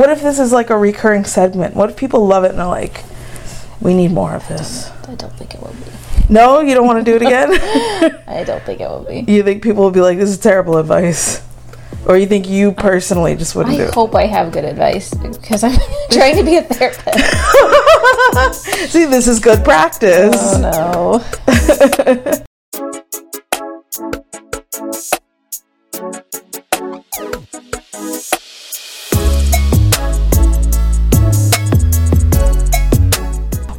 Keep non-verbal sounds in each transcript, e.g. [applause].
what if this is like a recurring segment? What if people love it and they're like, we need more of this? I don't think it will be. No, you don't want to do it again? [laughs] I don't think it will be. you think people will be like, this is terrible advice? Or you think you personally just wouldn't I do it? I hope I have good advice because I'm [laughs] trying to be a therapist. [laughs] See, this is good practice. Oh no.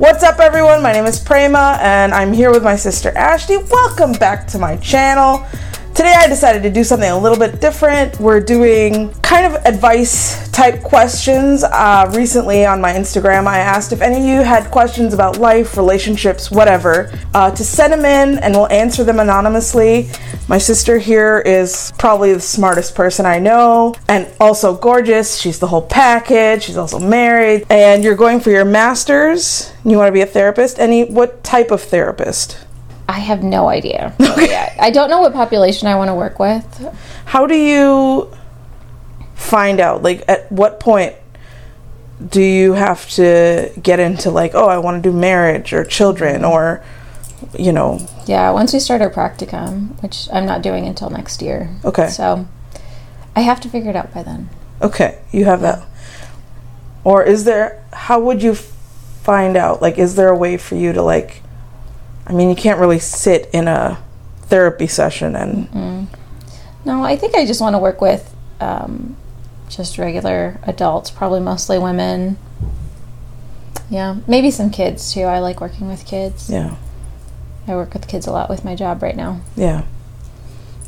What's up, everyone? My name is Prema, and I'm here with my sister Ashti. Welcome back to my channel. Today, I decided to do something a little bit different. We're doing kind of advice type questions. Uh, recently, on my Instagram, I asked if any of you had questions about life, relationships, whatever, uh, to send them in, and we'll answer them anonymously. My sister here is probably the smartest person I know, and also gorgeous. She's the whole package. She's also married, and you're going for your master's. You want to be a therapist? Any what type of therapist? I have no idea. [laughs] Yeah, I don't know what population I want to work with. How do you find out? Like, at what point do you have to get into like, oh, I want to do marriage or children mm-hmm. or, you know, Yeah, once we start our practicum, which I'm not doing until next year. Okay. So I have to figure it out by then. okay, you have that. Or is there? How would you find out? Like, is there a way for you to like? I mean, you can't really sit in a therapy session and No, I think I just want to work with um, just regular adults, probably mostly women. Yeah, maybe some kids too. I like working with kids. yeah, I work with kids a lot with my job right now. yeah.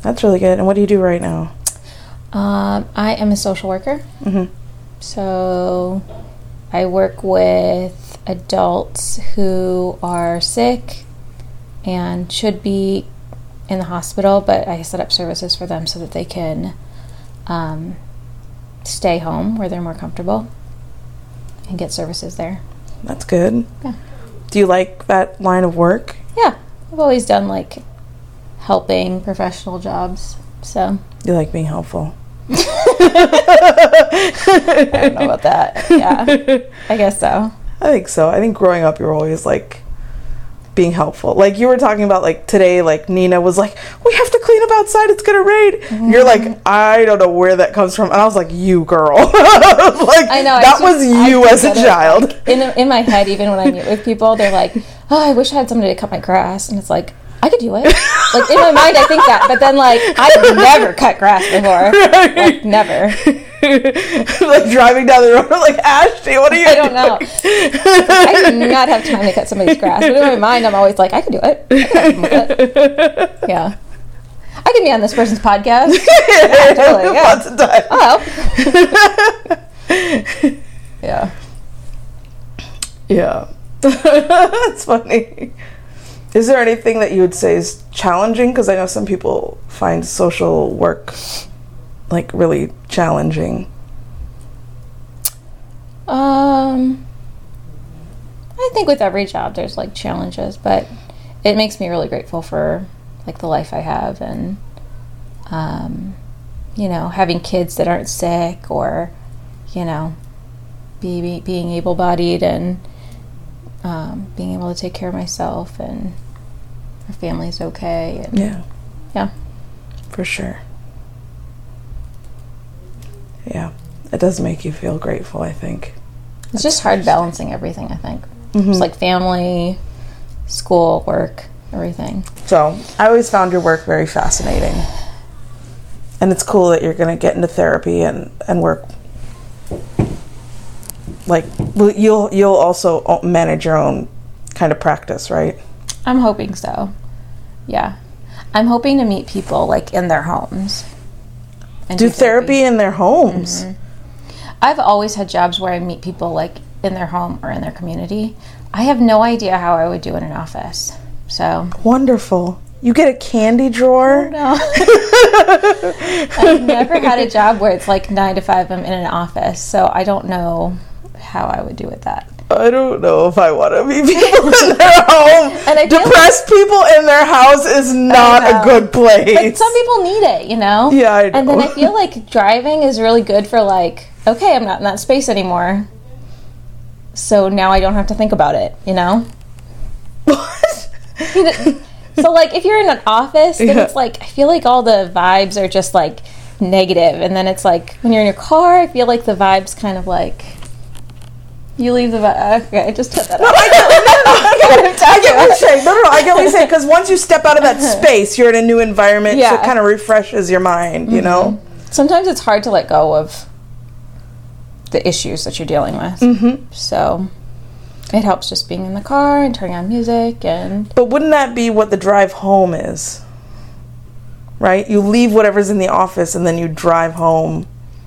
That's really good. And what do you do right now? Um, I am a social worker. Mhm. So I work with adults who are sick and should be in the hospital, but I set up services for them so that they can um, stay home where they're more comfortable and get services there. That's good. Yeah. Do you like that line of work? Yeah, I've always done like helping professional jobs. So You like being helpful. [laughs] I don't know about that. Yeah, [laughs] I guess so. I think so. I think growing up, you're always like being helpful. Like you were talking about, like today, like Nina was like, "We have to clean up outside. It's gonna rain." Mm-hmm. You're like, "I don't know where that comes from," and I was like, "You girl." [laughs] like I know. I that just- was I you as a child. like, [laughs] in in my head, even when I meet with people, they're like, "Oh, I wish I had somebody to cut my grass," and it's like. I could do it. Like in my mind, I think that, but then like I've never cut grass before, [laughs] like never. [laughs] like driving down the road, like Ashti, what are you? I don't know. doing?" I do not have time to cut somebody's grass, but in my mind, I'm always like, I could do it. I could help them with it. Yeah, I can be on this person's podcast. [laughs] Yeah, totally. Yeah. Lots of time. Oh, [laughs] yeah. Yeah. That's funny. Is there anything that you would say is challenging? Because I know some people find social work like really challenging. Um, I think with every job there's like challenges, but it makes me really grateful for like the life I have and um, you know, having kids that aren't sick or you know, be, be being able-bodied and um, being able to take care of myself and our family's okay and Yeah, yeah. for sure. Yeah, it does make you feel grateful, I think. It's just hard balancing everything, I think. Mm-hmm. It's like family, school, work, everything. So I always found your work very fascinating. And it's cool that you're going to get into therapy and, and work. Like, you'll you'll also manage your own kind of practice, right? I'm hoping so. Yeah. I'm hoping to meet people like in their homes. And Do therapy in their homes. Mm-hmm. I've always had jobs where I meet people like in their home or in their community. I have no idea how I would do in an office. So, Wonderful. You get a candy drawer. no. [laughs] I've never had a job where it's like 9 to 5 I'm in an office. So, I don't know how I would do with that. I don't know if I want to be [laughs] people in their [laughs] home. And I feel like- Depressed people in their house is not a good place. But some people need it, you know? Yeah, I And then. I feel [laughs] like driving is really good for like, okay, I'm not in that space anymore. So now I don't have to think about it, you know? what? so like if you're in an office, then Yeah. it's like I feel like all the vibes are just like negative and then it's like when you're in your car, I feel like the vibes kind of like you leave the vibe. Okay, I just took that out. I get, no, no, no, I get, what you're saying. No, no, no, I get what you're saying. Because once you step out of that space, you're in a new environment, so Yeah. it kind of refreshes your mind, you know? Sometimes it's hard to let go of the issues that you're dealing with. Mm-hmm. So it helps just being in the car and turning on music and But wouldn't that be what the drive home is? Right? You leave whatever's in the office and then you drive home,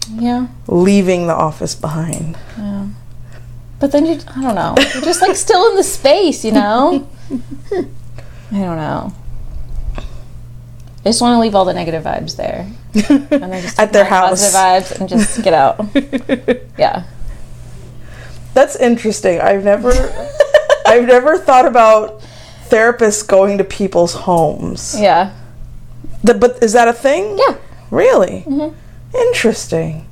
yeah. leaving the office behind. Yeah. But then you, I don't know, you're just like still in the space, you know? I don't know. I just want to leave all the negative vibes there. And then just [laughs] At their house. Positive vibes and just get out. [laughs] Yeah. That's interesting. I've never I've never thought about therapists going to people's homes. Yeah. The, but is that a thing? Yeah. Really? Mhm. Interesting.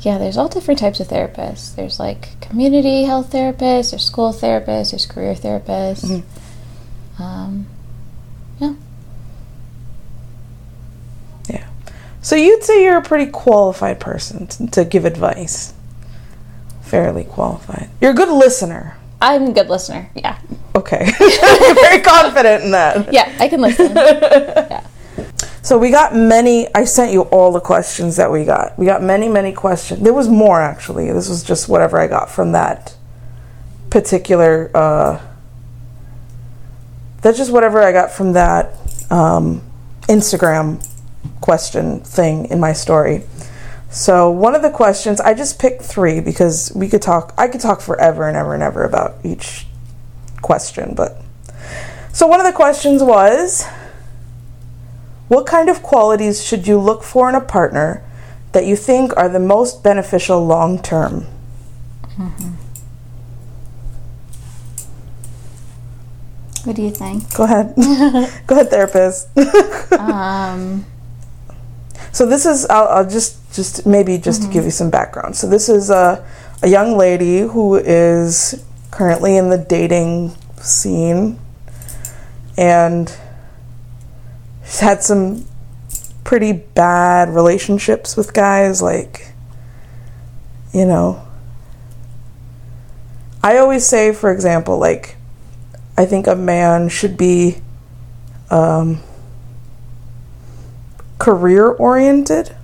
Yeah, there's all different types of therapists. There's like community health therapists, there's school therapists, there's career therapists. Mm-hmm. Um, yeah. Yeah. So you'd say you're a pretty qualified person t- to give advice. Fairly qualified. You're a good listener. I'm a good listener. Yeah. Okay. [laughs] you're very confident in that. Yeah, I can listen. [laughs] yeah. So we got many. I sent you all the questions that we got. We got many, many questions. There was more actually. This was just whatever I got from that particular. Uh, that's just whatever I got from that um, Instagram question thing in my story. So one of the questions I just picked three because we could talk. I could talk forever and ever and ever about each question, but so one of the questions was. What kind of qualities should you look for in a partner that you think are the most beneficial long term? What do you think? Go ahead. [laughs] Go ahead, therapist. [laughs] Um, so this is I'll, I'll just just maybe just to give you some background. So this is a a young lady who is currently in the dating scene and had some pretty bad relationships with guys like you know I always say for example like I think a man should be um, career oriented.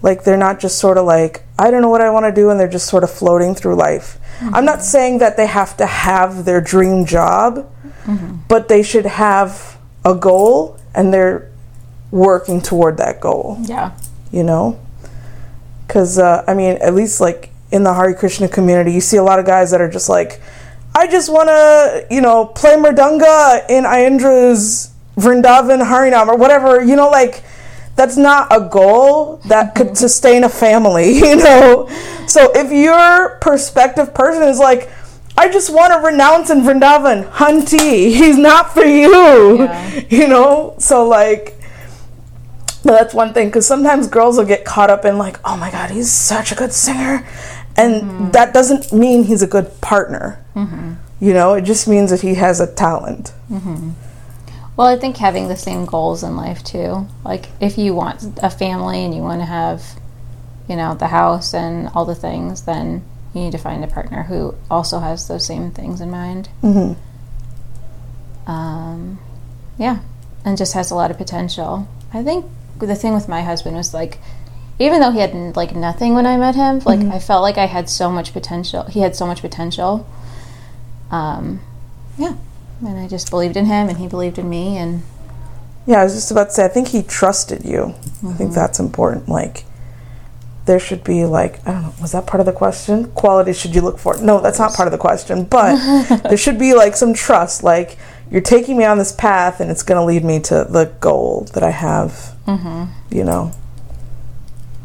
Like they're not just sort of like, I don't know what I want to do, and they're just sort of floating through life. I'm not saying that they have to have their dream job, but they should have a goal and they're working toward that goal. Yeah. you know? Because uh, i mean at least like in the Hare Krishna community you see a lot of guys that are just like i just want to you know play mridanga in Ayendra's vrindavan harinam or whatever you know like that's not a goal that could sustain a family [laughs] you know? So if your perspective person is like I just want to renounce in Vrindavan. Hunty, he's not for you. Yeah. [laughs] You know? So, like, but that's one thing because sometimes girls will get caught up in like, oh my god, he's such a good singer, and mm-hmm. that doesn't mean he's a good partner. Mm-hmm. You know, it just means that he has a talent. Mm-hmm. Well, I think having the same goals in life too. Like if you want a family and you want to have, you know, the house and all the things, then you need to find a partner who also has those same things in mind. hmm Um, yeah, and just has a lot of potential. I think the thing with my husband was like, even though he had like nothing when I met him, like I felt like I had so much potential. He had so much potential. Um, yeah, and I just believed in him, and he believed in me, and Yeah, I was just about to say, I think he trusted you. I think that's important. Like, there should be like, I don't know, was that part of the question? quality should you look for? No, that's not part of the question. But [laughs] there should be like some trust. Like, you're taking me on this path, and it's going to lead me to the goal that I have. You know.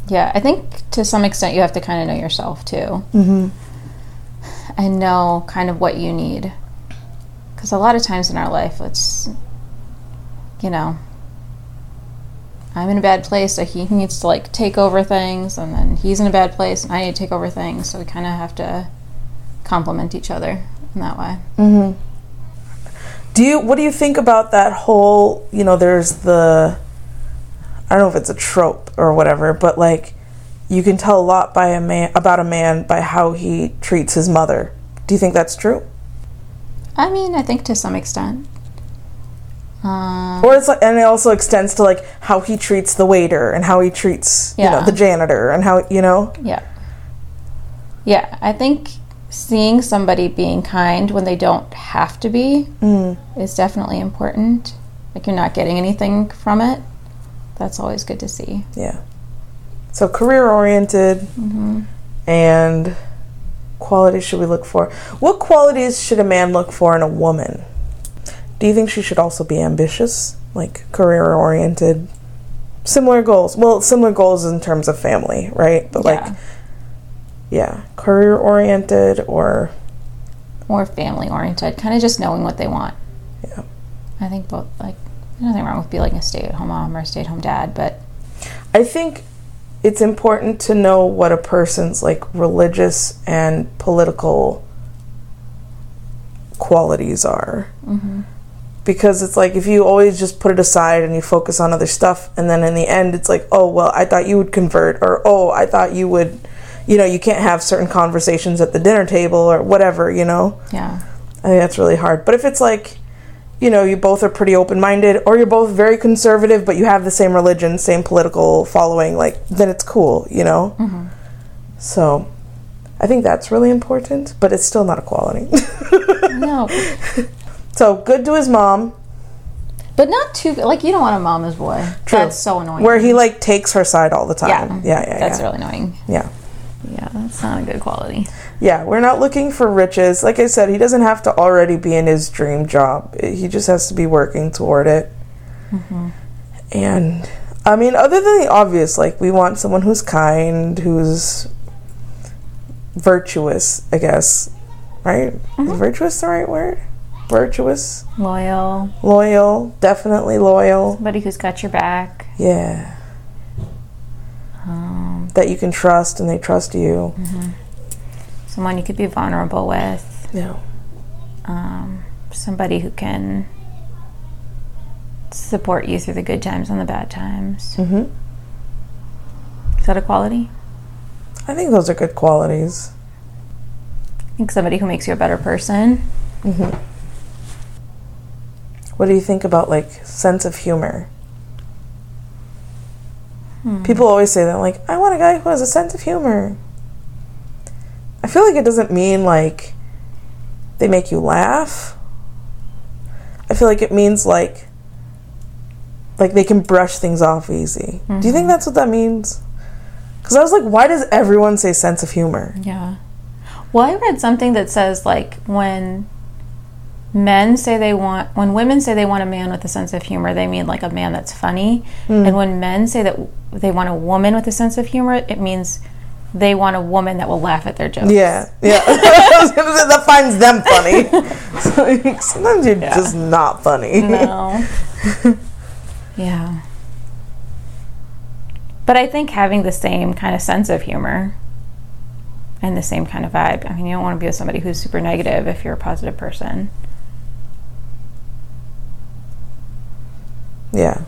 yeah, I think to some extent you have to kind of know yourself too. Mm-hmm. and know kind of what you need. Because a lot of times in our life, it's, you know, I'm in a bad place, so he needs to like take over things, and then he's in a bad place, and I need to take over things. So we kind of have to complement each other in that way. Mm-hmm. Do you? What do you think about that whole? You know, there's the. I don't know if it's a trope or whatever, but like, you can tell a lot by a man about a man by how he treats his mother. Do you think that's true? I mean, I think to some extent. Um, Or it's like, and it also extends to like how he treats the waiter and how he treats you know the janitor and how you know. Yeah. Yeah, I think seeing somebody being kind when they don't have to be Mm. is definitely important. Like you're not getting anything from it. That's always good to see. Yeah. So career oriented and qualities should we look for? What qualities should a man look for in a woman? Do you think she should also be ambitious, like career oriented? Similar goals. Well, similar goals in terms of family, right? But like yeah. yeah, career oriented or More family oriented, kind of just knowing what they want. Yeah. I think both, like, there's nothing wrong with being like a stay at home mom or a stay at home dad, but I think it's important to know what a person's like religious and political qualities are. Mm-hmm. Because it's like if you always just put it aside and you focus on other stuff, and then in the end, it's like, oh, well, I thought you would convert, or oh, I thought you would, you know, you can't have certain conversations at the dinner table or whatever, you know? yeah. I think that's really hard. But if it's like, you know, you both are pretty open minded, or you're both very conservative, but you have the same religion, same political following, like, then it's cool, you know? mm-hmm. So I think that's really important, but it's still not a quality. [laughs] No, so good to his mom. but not too, like, you don't want a mama's boy. True. That's so annoying. Where he like takes her side all the time. yeah. Yeah, yeah, That's yeah. really annoying. yeah. Yeah, that's not a good quality. Yeah, we're not looking for riches. Like I said, he doesn't have to already be in his dream job. He just has to be working toward it. Mm-hmm. And I mean, other than the obvious, like we want someone who's kind, who's virtuous, I guess. Right? Is mm-hmm. virtuous the right word? Virtuous, Loyal, loyal, definitely loyal. somebody who's got your back. Yeah. Um, That you can trust and they trust you. someone you could be vulnerable with. Yeah. Um, somebody who can support you through the good times and the bad times. hmm Is that a quality? I think those are good qualities. I think somebody who makes you a better person. What do you think about like sense of humor? Hmm. People always say that, like, I want a guy who has a sense of humor. I feel like it doesn't mean like they make you laugh. I feel like it means like like they can brush things off easy. Do you think mm-hmm. that's what that means? Because I was like, why does everyone say sense of humor? Yeah. Well, I read something that says like when men say they want when women say they want a man with a sense of humor, they mean like a man that's funny. And hmm. when men say that they want a woman with a sense of humor, it means they want a woman that will laugh at their jokes. Yeah, yeah. I was gonna say, that finds them funny. [laughs] So, sometimes you're Yeah. just not funny. No. [laughs] yeah. But I think having the same kind of sense of humor and the same kind of vibe. I mean, you don't want to be with somebody who's super negative if you're a positive person. Yeah.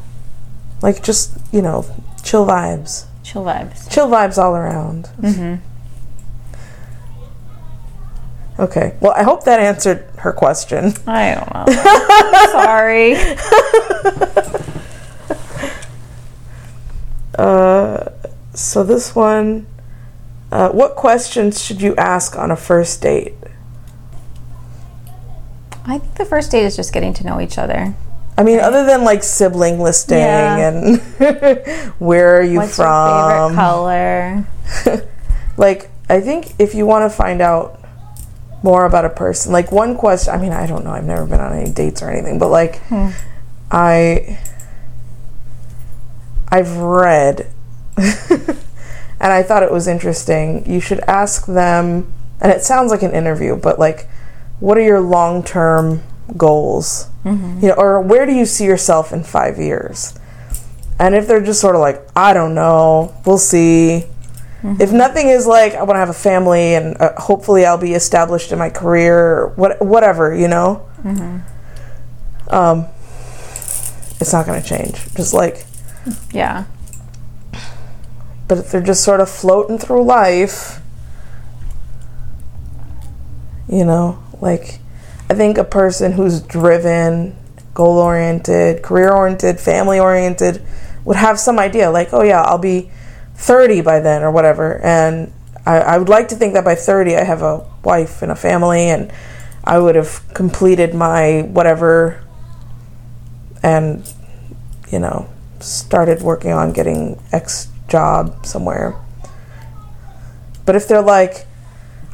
Like just, you know, chill vibes. Chill vibes. Chill vibes all around. Mm-hmm. Okay. Well, I hope that answered her question. I don't know. [laughs] Sorry. [laughs] Uh, so this one, uh, what questions should you ask on a first date? I think the first date is just getting to know each other. I mean, other than like sibling listing Yeah. and [laughs] where are you What's your from? favorite color? [laughs] like i think if you want to find out more about a person like one question i mean i don't know i've never been on any dates or anything but like hmm. i i've read [laughs] and i thought it was interesting you should ask them and it sounds like an interview, but like, what are your long term goals? You know, or where do you see yourself in five years? And if they're just sort of like, I don't know, we'll see. If nothing is like, I want to have a family and uh, hopefully I'll be established in my career, what, whatever, you know, um, it's not going to change. Just like, Yeah. but if they're just sort of floating through life, you know, like I think a person who's driven, goal oriented, career oriented, family oriented would have some idea, like, oh yeah, I'll be 30 by then or whatever. And I, I would like to think that by 30 I have a wife and a family and I would have completed my whatever and, you know, started working on getting X job somewhere. But if they're like,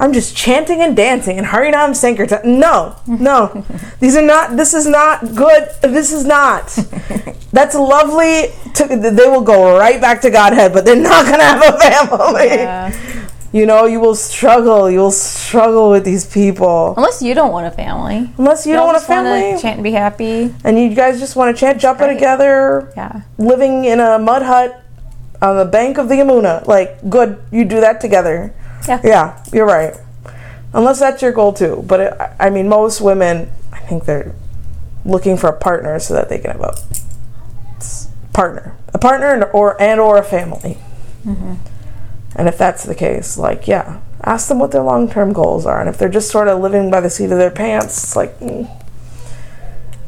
I'm just chanting and dancing and Harinam Sankirtan. No, no. [laughs] These are not, this is not good. This is not. That's lovely. To, they will go right back to Godhead, but they're not going to have a family. Yeah. [laughs] You know, you will struggle. You will struggle with these people. Unless you don't want a family. Unless you Y'all don't want a family. chant and be happy. and you guys just want to chant jumping Right. together, Yeah. living in a mud hut on the bank of the Yamuna. Like, good, you do that together. Yeah. Yeah, you're right. Unless that's your goal too. But it, I mean, most women, I think they're looking for a partner so that they can have a partner, a partner, and or and or a family. And if that's the case, like, yeah, ask them what their long term goals are, and if they're just sort of living by the seat of their pants, it's like, mm,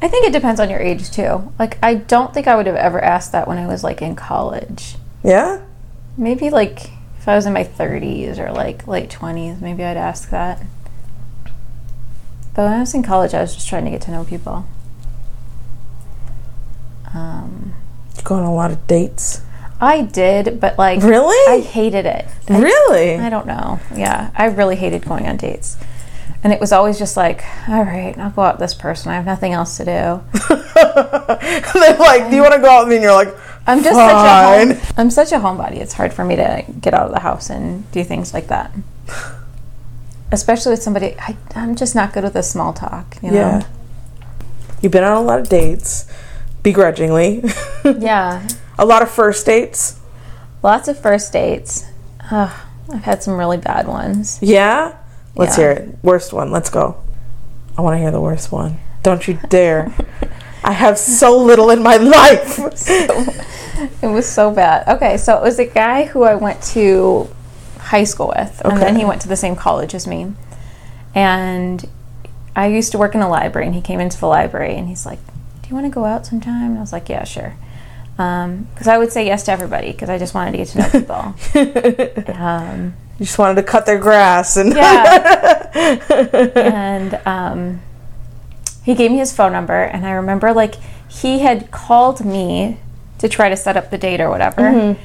I think it depends on your age too. Like I don't think I would have ever asked that when I was like in college. yeah, Maybe like if I was in my 30s or like late 20s, maybe I'd ask that. But when I was in college, I was just trying to get to know people. Um, you go on a lot of dates. I did, but like Really? I hated it. I- Really? I don't know. Yeah, I really hated going on dates. And it was always just like, all right, I'll go out with this person. I have nothing else to do. [laughs] They're like, do you want to go out with me? And you're like, I'm just Fine. such a home, I'm such a homebody. It's hard for me to get out of the house and do things like that. Especially with somebody, I, I'm just not good with the small talk. You know? yeah. You've been on a lot of dates, begrudgingly. [laughs] Yeah. a lot of first dates. Lots of first dates. Ugh, I've had some really bad ones. Yeah? Let's Yeah. hear it. Worst one. Let's go. I want to hear the worst one. Don't you dare. [laughs] I have so little in my life. [laughs] [laughs] It was so bad. Okay, so it was a guy who I went to high school with, and then he went to the same college as me. And I used to work in a library, and he came into the library, and he's like, "Do you want to go out sometime?" And I was like, "Yeah, sure." Because I would say yes to everybody because I just wanted to get to know people. [laughs] um, You just wanted to cut their grass and yeah. and um, he gave me his phone number, and I remember like he had called me to try to set up the date or whatever, Mm-hmm.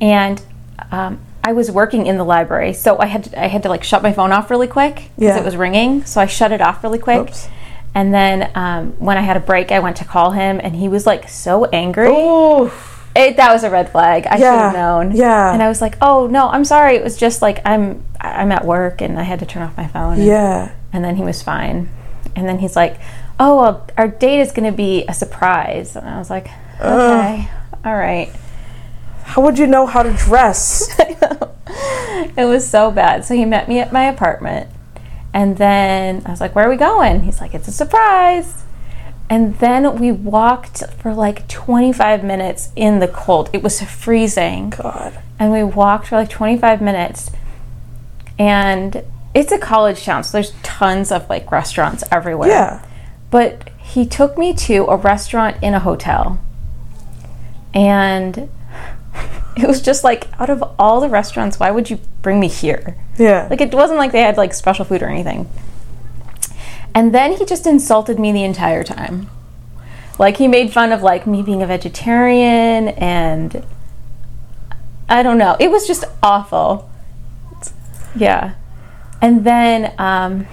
and um, I was working in the library, so I had to, I had to like shut my phone off really quick because Yeah. it was ringing. So I shut it off really quick. Oops. And then um, when I had a break, I went to call him, and he was like so angry. It, that was a red flag. I should have known. yeah. And I was like, "Oh no, I'm sorry. It was just like I'm I'm at work and I had to turn off my phone." And, Yeah. and then he was fine. And then he's like, "Oh, well, our date is going to be a surprise." And I was like, "Okay, all right." How would you know how to dress? [laughs] It was so bad. So he met me at my apartment, and then I was like, "Where are we going?" He's like, "It's a surprise." And then we walked for like 25 minutes in the cold. It was freezing. God. and we walked for like 25 minutes and it's a college town so there's tons of like restaurants everywhere Yeah. But he took me to a restaurant in a hotel. And [laughs] it was just like out of all the restaurants why would you bring me here? Yeah. like it wasn't like they had like special food or anything. And then he just insulted me the entire time. Like he made fun of like me being a vegetarian and i don't know. It was just awful. Yeah. And then um,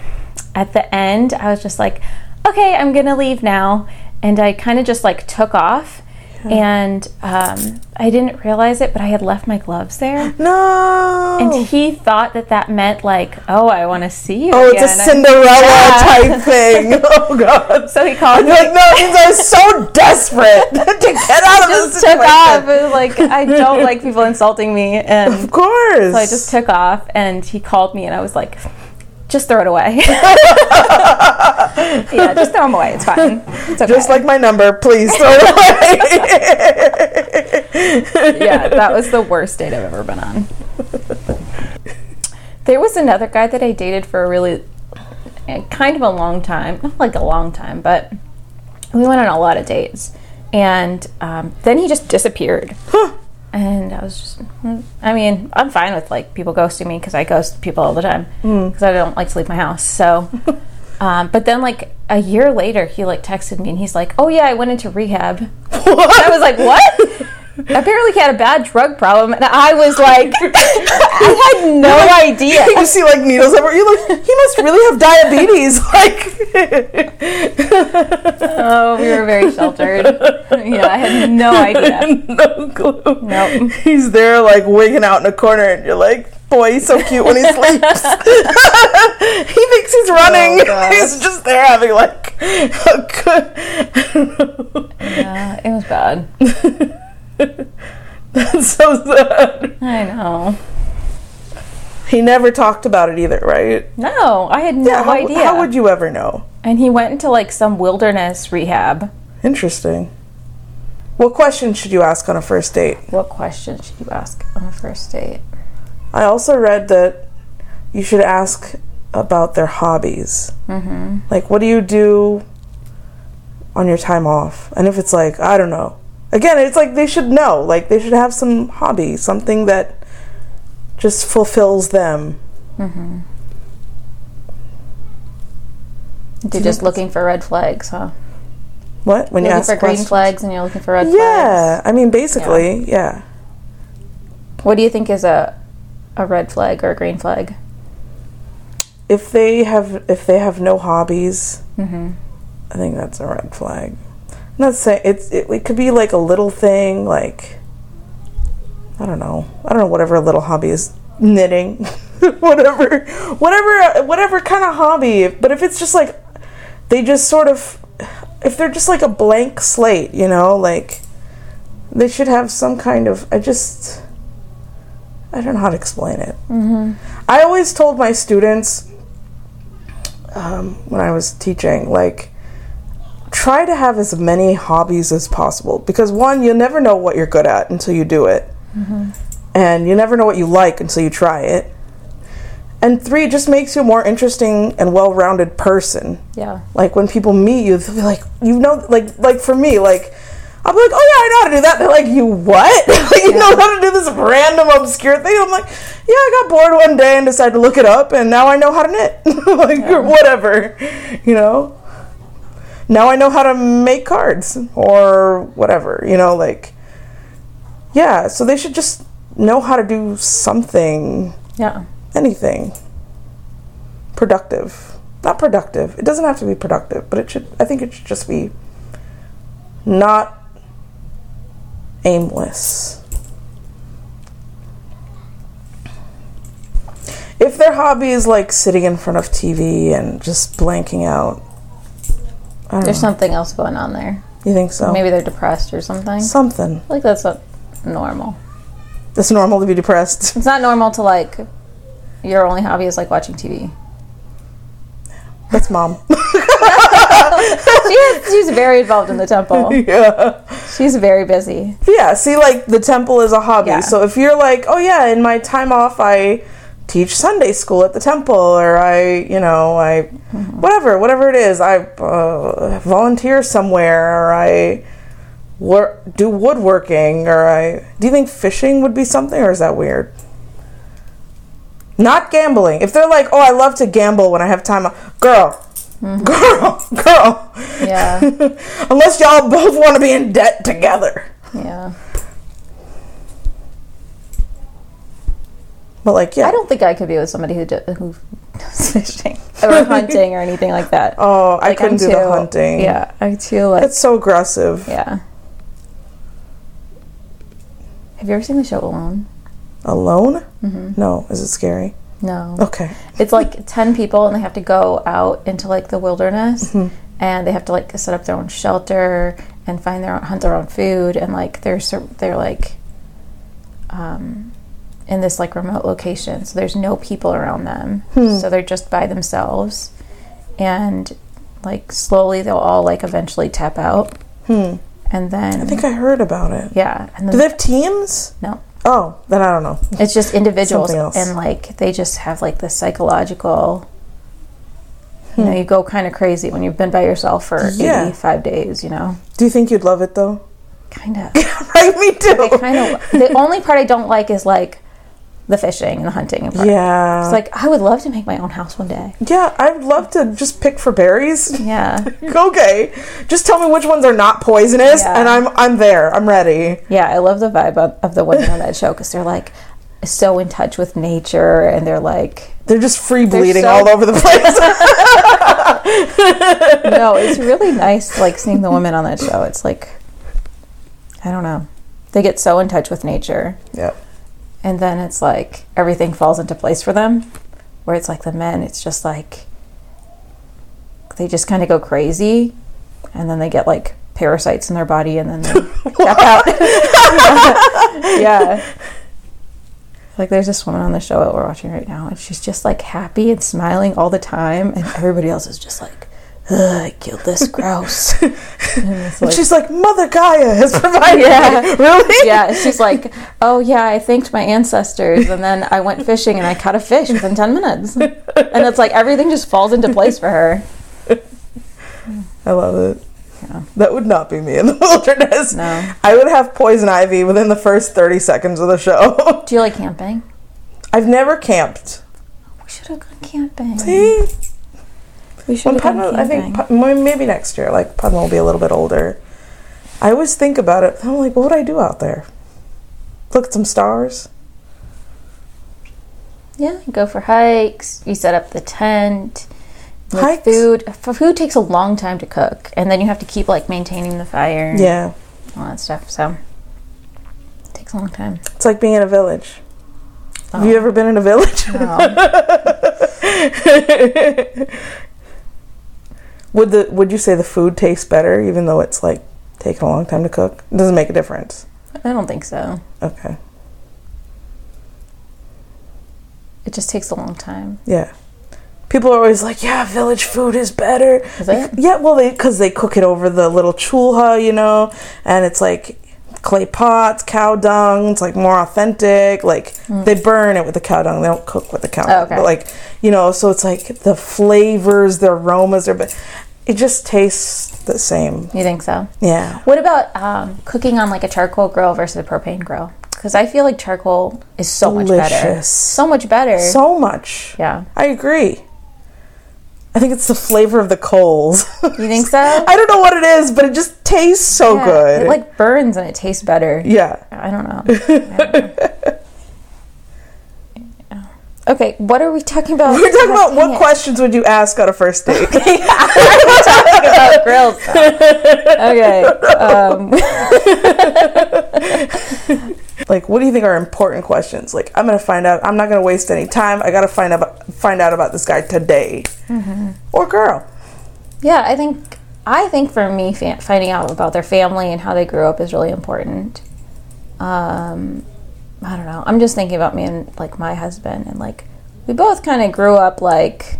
at the end i was just like okay i'm gonna leave now and i kind of just like took off and um, I didn't realize it, but I had left my gloves there. [gasps] No. And he thought that that meant like, oh, I want to see you. oh, it's a again. Cinderella [laughs] Yeah. type [laughs] thing. Oh god. So he called I'm me. like, no, [laughs] I was so desperate to get out of this took situation. off. It was like I don't like people insulting me, and Of course. so I just took off. And he called me, and I was like, just throw it away. [laughs] yeah, just throw them away. It's fine. It's okay. Just like my number, please throw it away. [laughs] yeah, that was the worst date I've ever been on. There was another guy that I dated for a really eh, kind of a long time, not like a long time, but we went on a lot of dates, and um, then he just disappeared. And I was just, mm, I mean, I'm fine with like people ghosting me because I ghost people all the time because I don't like to leave my house. So, [laughs] um, but then like a year later, he like texted me and he's like, "Oh yeah, I went into rehab." [laughs] I was like, "What?" [laughs] Apparently, he had a bad drug problem, and I was like, [laughs] I had no idea. you see like needles everywhere. You're like, he must really have diabetes. [laughs] Like, Oh, we were very sheltered. Yeah, I had no idea. [laughs] no clue. Nope. He's there like wigging out in a corner, and you're like, boy, he's so cute when he sleeps. he thinks he's oh, running. Oh, he's just there having like a good. Yeah, it was bad. [laughs] That's so sad. I know. He never talked about it either, right? No, I had no how, idea. how would you ever know? and he went into like some wilderness rehab. Interesting. What questions should you ask on a first date? What questions should you ask on a first date? I also read that you should ask about their hobbies. Mm-hmm. Like, what do you do on your time off? And if it's like, I don't know. Again, it's like they should know. Like, they should have some hobby, something that just fulfills them. You're just looking for red flags, huh? What? When you're Looking ask for green questions? flags and you're looking for red flags. Yeah, I mean, basically, yeah. What do you think is a a red flag or a green flag? If they have, if they have no hobbies, Mm-hmm. I think that's a red flag. Not saying it's it, it could be like a little thing like I don't know. I don't know whatever a little hobby is knitting [laughs] whatever whatever whatever kind of hobby but if it's just like they just sort of if they're just like a blank slate, you know, like they should have some kind of I just I don't know how to explain it. Mm-hmm. I always told my students um, when I was teaching, like, try to have as many hobbies as possible because one, you'll never know what you're good at until you do it, mm-hmm. and you never know what you like until you try it. And three, it just makes you a more interesting and well-rounded person. Yeah. Like when people meet you, they'll be like, you know, like like for me, like I'll be like, oh yeah, I know how to do that. They're like, you what? [laughs] like, you know how to do this random obscure thing? I'm like, yeah, I got bored one day and decided to look it up, and now I know how to knit, [laughs] like or whatever, you know. Now I know how to make cards or whatever, you know, like yeah. So they should just know how to do something Yeah. anything productive not productive it doesn't have to be productive but it should i think it should just be not aimless if their hobby is like sitting in front of tv and just blanking out There's know. something else going on there. you think so Maybe they're depressed or something. something like that's not normal. it's normal to be depressed It's not normal to like your only hobby is like watching TV. that's mom [laughs] She is, she's very involved in the temple. [laughs] yeah She's very busy. Yeah, see, like the temple is a hobby. Yeah. So if you're like, oh yeah, in my time off, I teach Sunday school at the temple, or I, you know, I, whatever, whatever it is, I uh, volunteer somewhere, or I work, do woodworking, or I. Do you think fishing would be something, or is that weird? Not gambling. If they're like, oh, I love to gamble when I have time girl. Girl, [laughs] girl. Yeah. [laughs] Unless y'all both want to be in debt together. Yeah. But like, yeah. I don't think I could be with somebody who do, who does fishing or [laughs] hunting or anything like that. Oh, I couldn't I'm do the hunting. Yeah, I too like. It's so aggressive. yeah. Have you ever seen the show Alone? Alone? Mm-hmm. No. Is it scary? No. Okay. It's like 10 people and they have to go out into like the wilderness Mm-hmm. and they have to like set up their own shelter and find their own, hunt their own food and like they're they're like um in this like remote location so there's no people around them Hmm. so they're just by themselves and like slowly they'll all like eventually tap out Hmm. and then I think I heard about it. yeah and then Do they have teams? no Oh, then I don't know. it's just individuals and like they just have like the psychological you Hmm. know you go kind of crazy when you've been by yourself for Yeah. 85 days you know Do you think you'd love it though? kind of [laughs] right, me too. Kind of the only part i don't like is like the fishing and the hunting part. yeah. it's like i would love to make my own house one day yeah, I'd love to just pick for berries. [laughs] yeah okay, just tell me which ones are not poisonous, Yeah. and I'm I'm there. I'm ready. yeah i love the vibe of, of the women on that show because they're like so in touch with nature and they're like They're just free bleeding so- all over the place. [laughs] [laughs] no it's really nice like seeing the women on that show it's like i don't know they get so in touch with nature yeah. And then it's like everything falls into place for them where it's like the men it's just like they just kind of go crazy and then they get like parasites in their body and then they [laughs] tap out. [laughs] Yeah. Like there's this woman on the show that we're watching right now and she's just like happy and smiling all the time and everybody else is just like I killed this [laughs] grouse. [laughs] like, She's like, Mother Gaia has provided. Yeah. me." [laughs] Really? yeah, she's like, oh yeah, I thanked my ancestors, and then I went fishing and I caught a fish within ten minutes, and it's like everything just falls into place for her. I love it. Yeah. That would not be me in the wilderness. No. I would have poison ivy within the first 30 seconds of the show. Do you like camping? I've never camped. We should have gone camping. See? We should have gone Padma, I think maybe next year, like Padma will be a little bit older. I always think about it. I'm like, what would I do out there? Look at some stars. yeah, go for hikes. You set up the tent. Hikes? food. Food takes a long time to cook, and then you have to keep like maintaining the fire. Yeah. all that stuff. So it takes a long time. It's like being in a village. Have Oh. you ever been in a village? No. [laughs] [laughs] would the would you say the food tastes better even though it's like taking a long time to cook? It doesn't make a difference. I don't think so. Okay. It just takes a long time. Yeah. People are always like, "Yeah, village food is better." Is it? Yeah, well, they because they cook it over the little chulha, you know, and it's like clay pots, cow dung. It's like more authentic. Like they burn it with the cow dung. They don't cook with the cow. Oh, dung. okay. But like you know, so it's like the flavors, the aromas are, but it just tastes the same. You think so? Yeah. What about um, cooking on like a charcoal grill versus a propane grill? Because I feel like charcoal is so much better. So much better. So much. yeah. I agree. I think it's the flavor of the coals. You think so? [laughs] I don't know what it is, but it just tastes so Yeah, good. It like burns and it tastes better. yeah. I don't know. I don't know. Okay, what are we talking about? We're talking about what it. questions would you ask on a first date? [laughs] [laughs] We're talking about grills. Okay. Um, like, what do you think are important questions? Like, I'm gonna find out. I'm not gonna waste any time. I gotta find out find out about this guy today, Mm-hmm. or girl. yeah, I think I think for me, fa- finding out about their family and how they grew up is really important. Um, I don't know. I'm just thinking about me and like my husband, and like we both kind of grew up like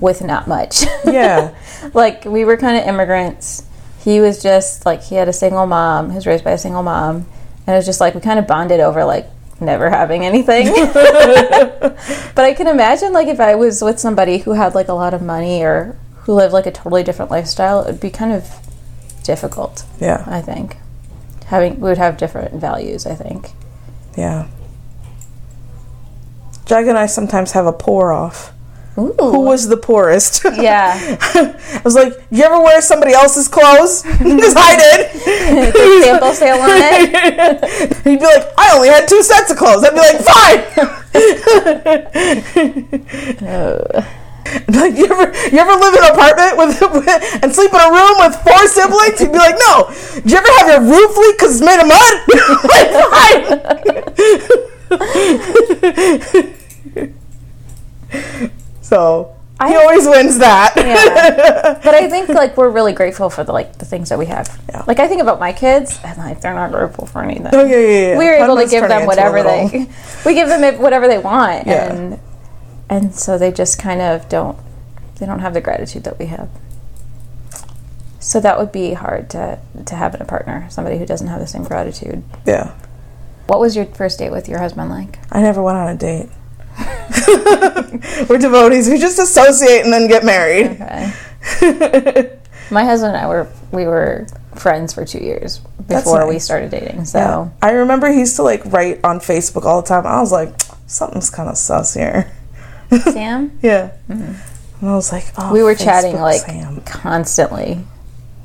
with not much. [laughs] Yeah. like we were kind of immigrants. He was just like he had a single mom. He was raised by a single mom, and it was just like we kind of bonded over like never having anything. [laughs] but I can imagine like if I was with somebody who had like a lot of money or who lived like a totally different lifestyle, it would be kind of difficult. Yeah. I think having we would have different values. I think. Yeah. Jag and I sometimes have a pour off. Ooh. Who was the poorest? [laughs] Yeah. I was like, you ever wear somebody else's clothes? [laughs] Because I did. Sample sale on it. He'd be like, I only had two sets of clothes. I'd be like, fine. Oh. [laughs] Like you ever you ever live in an apartment with, with and sleep in a room with four siblings? You'd be like, no. Did you ever have your roof leak because it's made of mud? like, fine. So he I- always wins that. Yeah. [laughs] but I think like we're really grateful for the like the things that we have. Yeah. Like I think about my kids and like they're not grateful for anything. Oh yeah, yeah, yeah. We're able to give them whatever they [laughs] we give them whatever they want Yeah. and and so they just kind of don't they don't have the gratitude that we have. So that would be hard to to have in a partner, somebody who doesn't have the same gratitude. Yeah. What was your first date with your husband like? I never went on a date. [laughs] We're devotees. We just associate and then get married. Okay. [laughs] My husband and I were we were friends for two years before we started dating. So Yeah. I remember he used to like write on Facebook all the time. I was like, something's kind of sus here. [laughs] Sam, Yeah. And I was like, oh, Mm-hmm. we were chatting like Sam. constantly.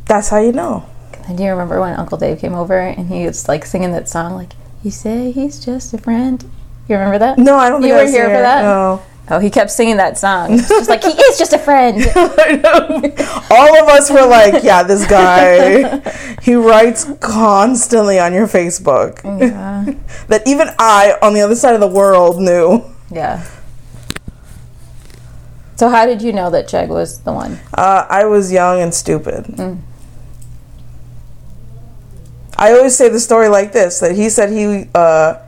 That's how you know. And do you remember when Uncle Dave came over and he was like singing that song like you say he's just a friend? You remember that? No, I don't think You were here for that? No. Oh, he kept singing that song. It's just like he is just a friend. [laughs] I know. All of us were like, yeah, this guy, he writes constantly on your Facebook. Yeah. [laughs] That even I, on the other side of the world, knew. Yeah. So how did you know that Chegg was the one? Uh, I was young and stupid. Mm. I always say the story like this: that he said he uh,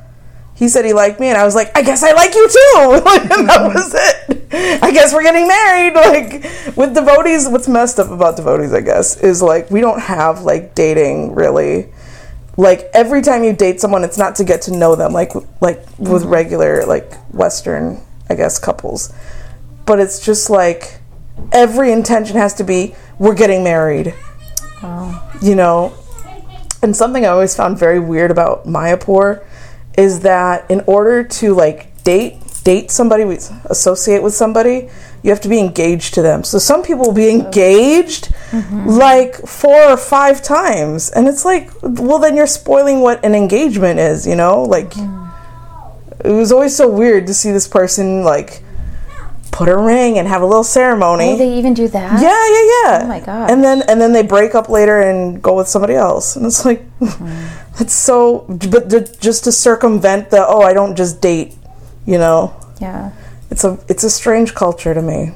he said he liked me, and I was like, I guess I like you too. [laughs] And that mm-hmm. was it. I guess we're getting married. [laughs] Like with devotees, what's messed up about devotees, I guess, is like we don't have like dating really. Like every time you date someone, it's not to get to know them, like like with mm-hmm. regular like Western, I guess, couples but it's just like every intention has to be we're getting married Oh. you know and something i always found very weird about mayapur is that in order to like date date somebody with associate with somebody you have to be engaged to them so some people will be engaged mm-hmm. like four or five times and it's like well then you're spoiling what an engagement is you know like mm. it was always so weird to see this person like put a ring and have a little ceremony. Oh, they even do that? yeah, yeah, yeah. Oh my God. And then and then they break up later and go with somebody else, and it's like mm. [laughs] it's so. But to, just to circumvent the oh, I don't just date, you know. Yeah. It's a it's a strange culture to me.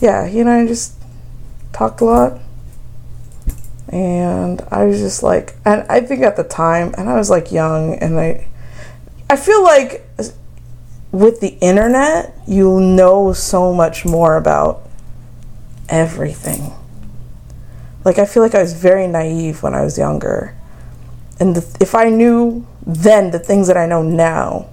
Yeah, you know, I just talked a lot. And I was just like and I think at the time and I was like young and I I feel like with the internet you know so much more about everything. Like I feel like I was very naive when I was younger. And the, if I knew then the things that I know now,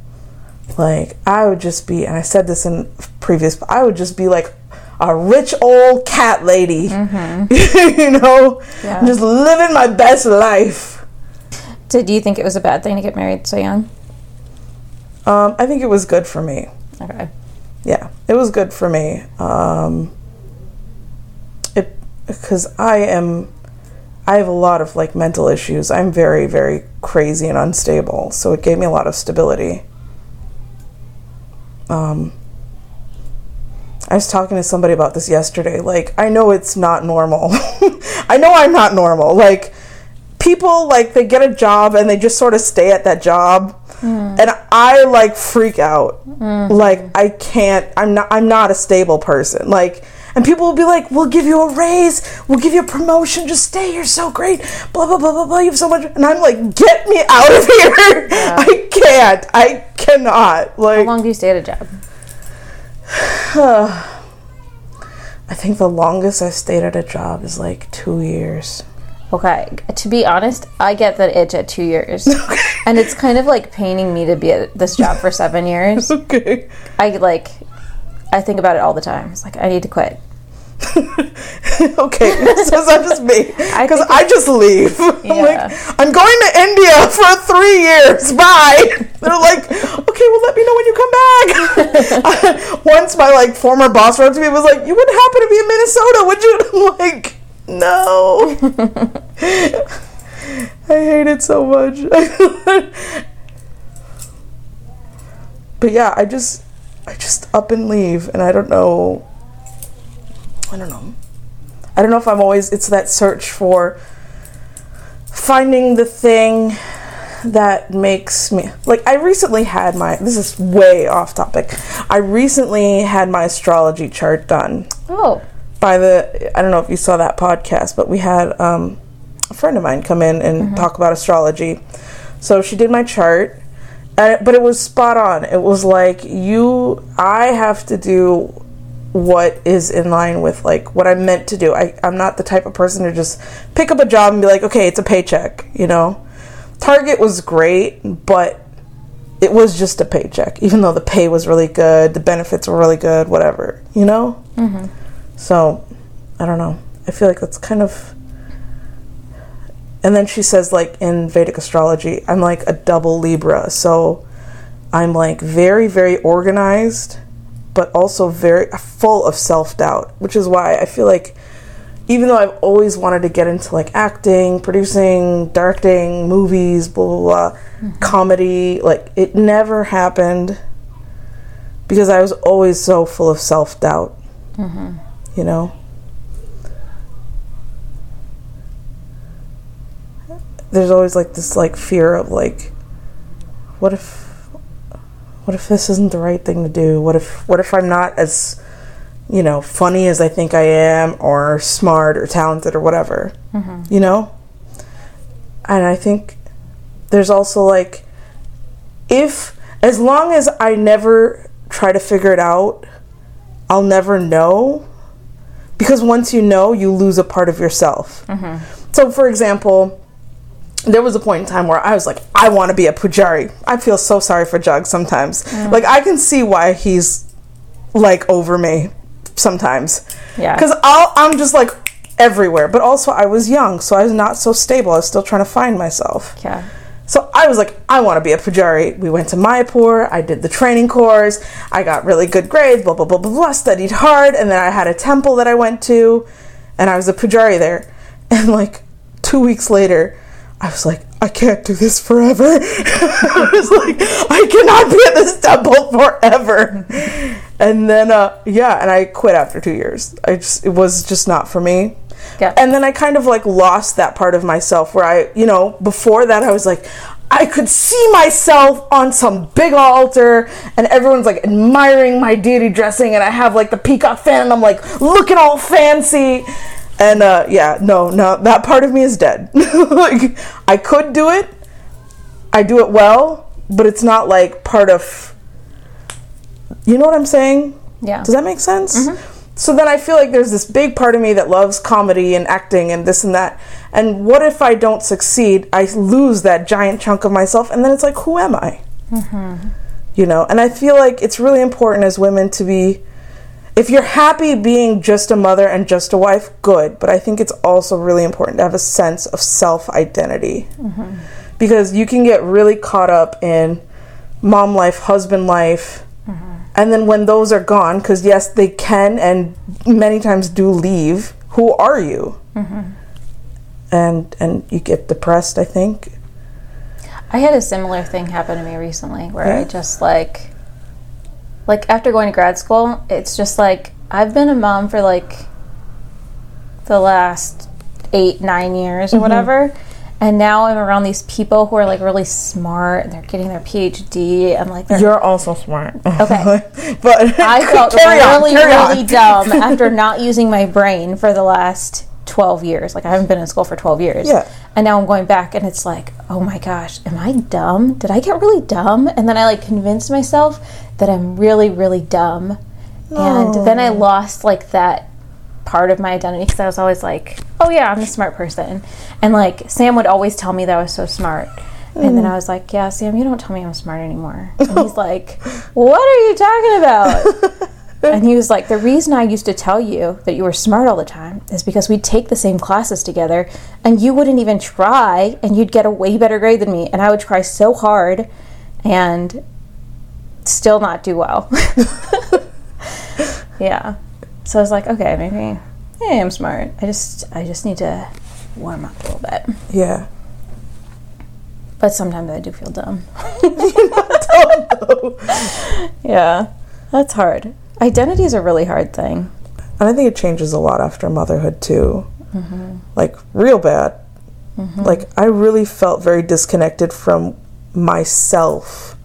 like I would just be, and I said this in previous, I would just be like a rich old cat lady, [laughs] you know, Yeah. just living my best life. Did you think it was a bad thing to get married so young? Um, I think it was good for me. Okay. Yeah, it was good for me. Um, it because I am, I have a lot of like mental issues. I'm very very crazy and unstable, so it gave me a lot of stability. Um, I was talking to somebody about this yesterday. Like, I know it's not normal. [laughs] I know I'm not normal. Like, people like they get a job and they just sort of stay at that job, and I like freak out. Like, I can't. I'm not. I'm not a stable person. Like. And people will be like, "We'll give you a raise. We'll give you a promotion. Just stay. You're so great. Blah blah blah blah blah. You have so much." And I'm like, "Get me out of [laughs] here! I can't. I cannot." Like, How long do you stay at a job? [sighs] I think the longest I've stayed at a job is like two years. Okay. To be honest, I get that itch at two years. [laughs] and it's kind of like paining me to be at this job for seven years. [laughs] Okay. I like, I think about it all the time. It's like, I need to quit. [laughs] okay, [laughs] so it's not just me [laughs] because think I, just leave. I'm like, I'm going to India for three years. Bye. They're like, okay, well, let me know when you come back. Once my like former boss wrote to me and was like, you wouldn't happen to be in Minnesota, would you? I'm like, no. I hate it so much. but yeah, I just, I just up and leave, and I don't know I don't know. I don't know if I'm always it's that search for finding the thing that makes me like I recently had my this is way off topic. I recently had my astrology chart done Oh, by the I don't know if you saw that podcast, but we had um, a friend of mine come in and talk about astrology. So she did my chart, uh, but it was spot on. It was like you, I have to do what is in line with like what I'm meant to do. I, I'm not the type of person to just pick up a job and be like, okay, it's a paycheck. You know, Target was great, but it was just a paycheck. Even though the pay was really good, the benefits were really good, whatever. You know. So, I don't know. I feel like that's kind of. And then she says, like, in Vedic astrology, I'm like a double Libra. So, I'm like very, very organized, but also very full of self doubt, which is why I feel like even though I've always wanted to get into like acting, producing, directing, movies, blah, blah, blah, mm-hmm. comedy, like, it never happened because I was always so full of self doubt mm-hmm. you know there's always like this like fear of like what if what if this isn't the right thing to do? What if what if i'm not as you know funny as i think i am or smart or talented or whatever mm-hmm. you know? And i think there's also like if as long as i never try to figure it out i'll never know because once you know you lose a part of yourself. Mm-hmm. So for example there was a point in time where I was like, I want to be a pujari. I feel so sorry for Jug sometimes. Mm. Like I can see why he's like over me sometimes. Yeah. Because I'm just like everywhere. But also I was young, so I was not so stable. I was still trying to find myself. yeah. So I was like, I want to be a pujari. We went to Mayapur. I did the training course. I got really good grades. Blah blah blah blah blah. Studied hard, and then I had a temple that I went to, and I was a pujari there. [laughs] And like two weeks later, I was like, I can't do this forever. [laughs] I was like, I cannot be at this temple forever. And then, uh, yeah, and I quit after two years. I just, it was just not for me. Yeah. And then I kind of like lost that part of myself where I, you know, before that I was like, I could see myself on some big altar and everyone's like admiring my deity dressing and I have like the peacock fan and I'm like looking all fancy. And uh, yeah, no, no, that part of me is dead. [laughs] like I could do it. I do it well, but it's not like part of You know what I'm saying? Yeah. Does that make sense? So then I feel like there's this big part of me that loves comedy and acting and this and that. And what if I don't succeed? I lose that giant chunk of myself, and then it's like, who am I? You know? And I feel like it's really important as women to be. If you're happy being just a mother and just a wife, good. But I think it's also really important to have a sense of self identity. Mm-hmm. Because you can get really caught up in mom life, husband life, mm-hmm. and then when those are gone, because yes, they can and many times do leave. Who are you? Mm-hmm. And and you get depressed. I think. I had a similar thing happen to me recently where I just like like after going to grad school, it's just like I've been a mom for like the last 8 9 years Mm-hmm. or whatever. And now I'm around these people who are like really smart and they're getting their PhD and like You're also smart. Okay. [laughs] but I [laughs] felt on, really, on. really dumb after [laughs] not using my brain for the last 12 years. Like, I haven't been in school for 12 years. Yeah. And now I'm going back, and it's like, oh my gosh, am I dumb? Did I get really dumb? And then I, like, convinced myself that I'm really, really dumb. And then I lost, like, that part of my identity because I was always like, oh yeah, I'm a smart person. And, like, Sam would always tell me that I was so smart. And then mm. I was like, yeah, Sam, you don't tell me I'm smart anymore. And he's like, [laughs] what are you talking about? [laughs] and he was like, the reason I used to tell you that you were smart all the time is because we'd take the same classes together and you wouldn't even try and you'd get a way better grade than me. And I would try so hard and still not do well. [laughs] yeah. So I was like, okay, maybe yeah, I'm smart. I just I just need to warm up a little bit. Yeah. But sometimes I do feel dumb. [laughs] [laughs] yeah. That's hard. Identity is a really hard thing. And I think it changes a lot after motherhood too. Mm-hmm. Like real bad. Mm-hmm. Like I really felt very disconnected from myself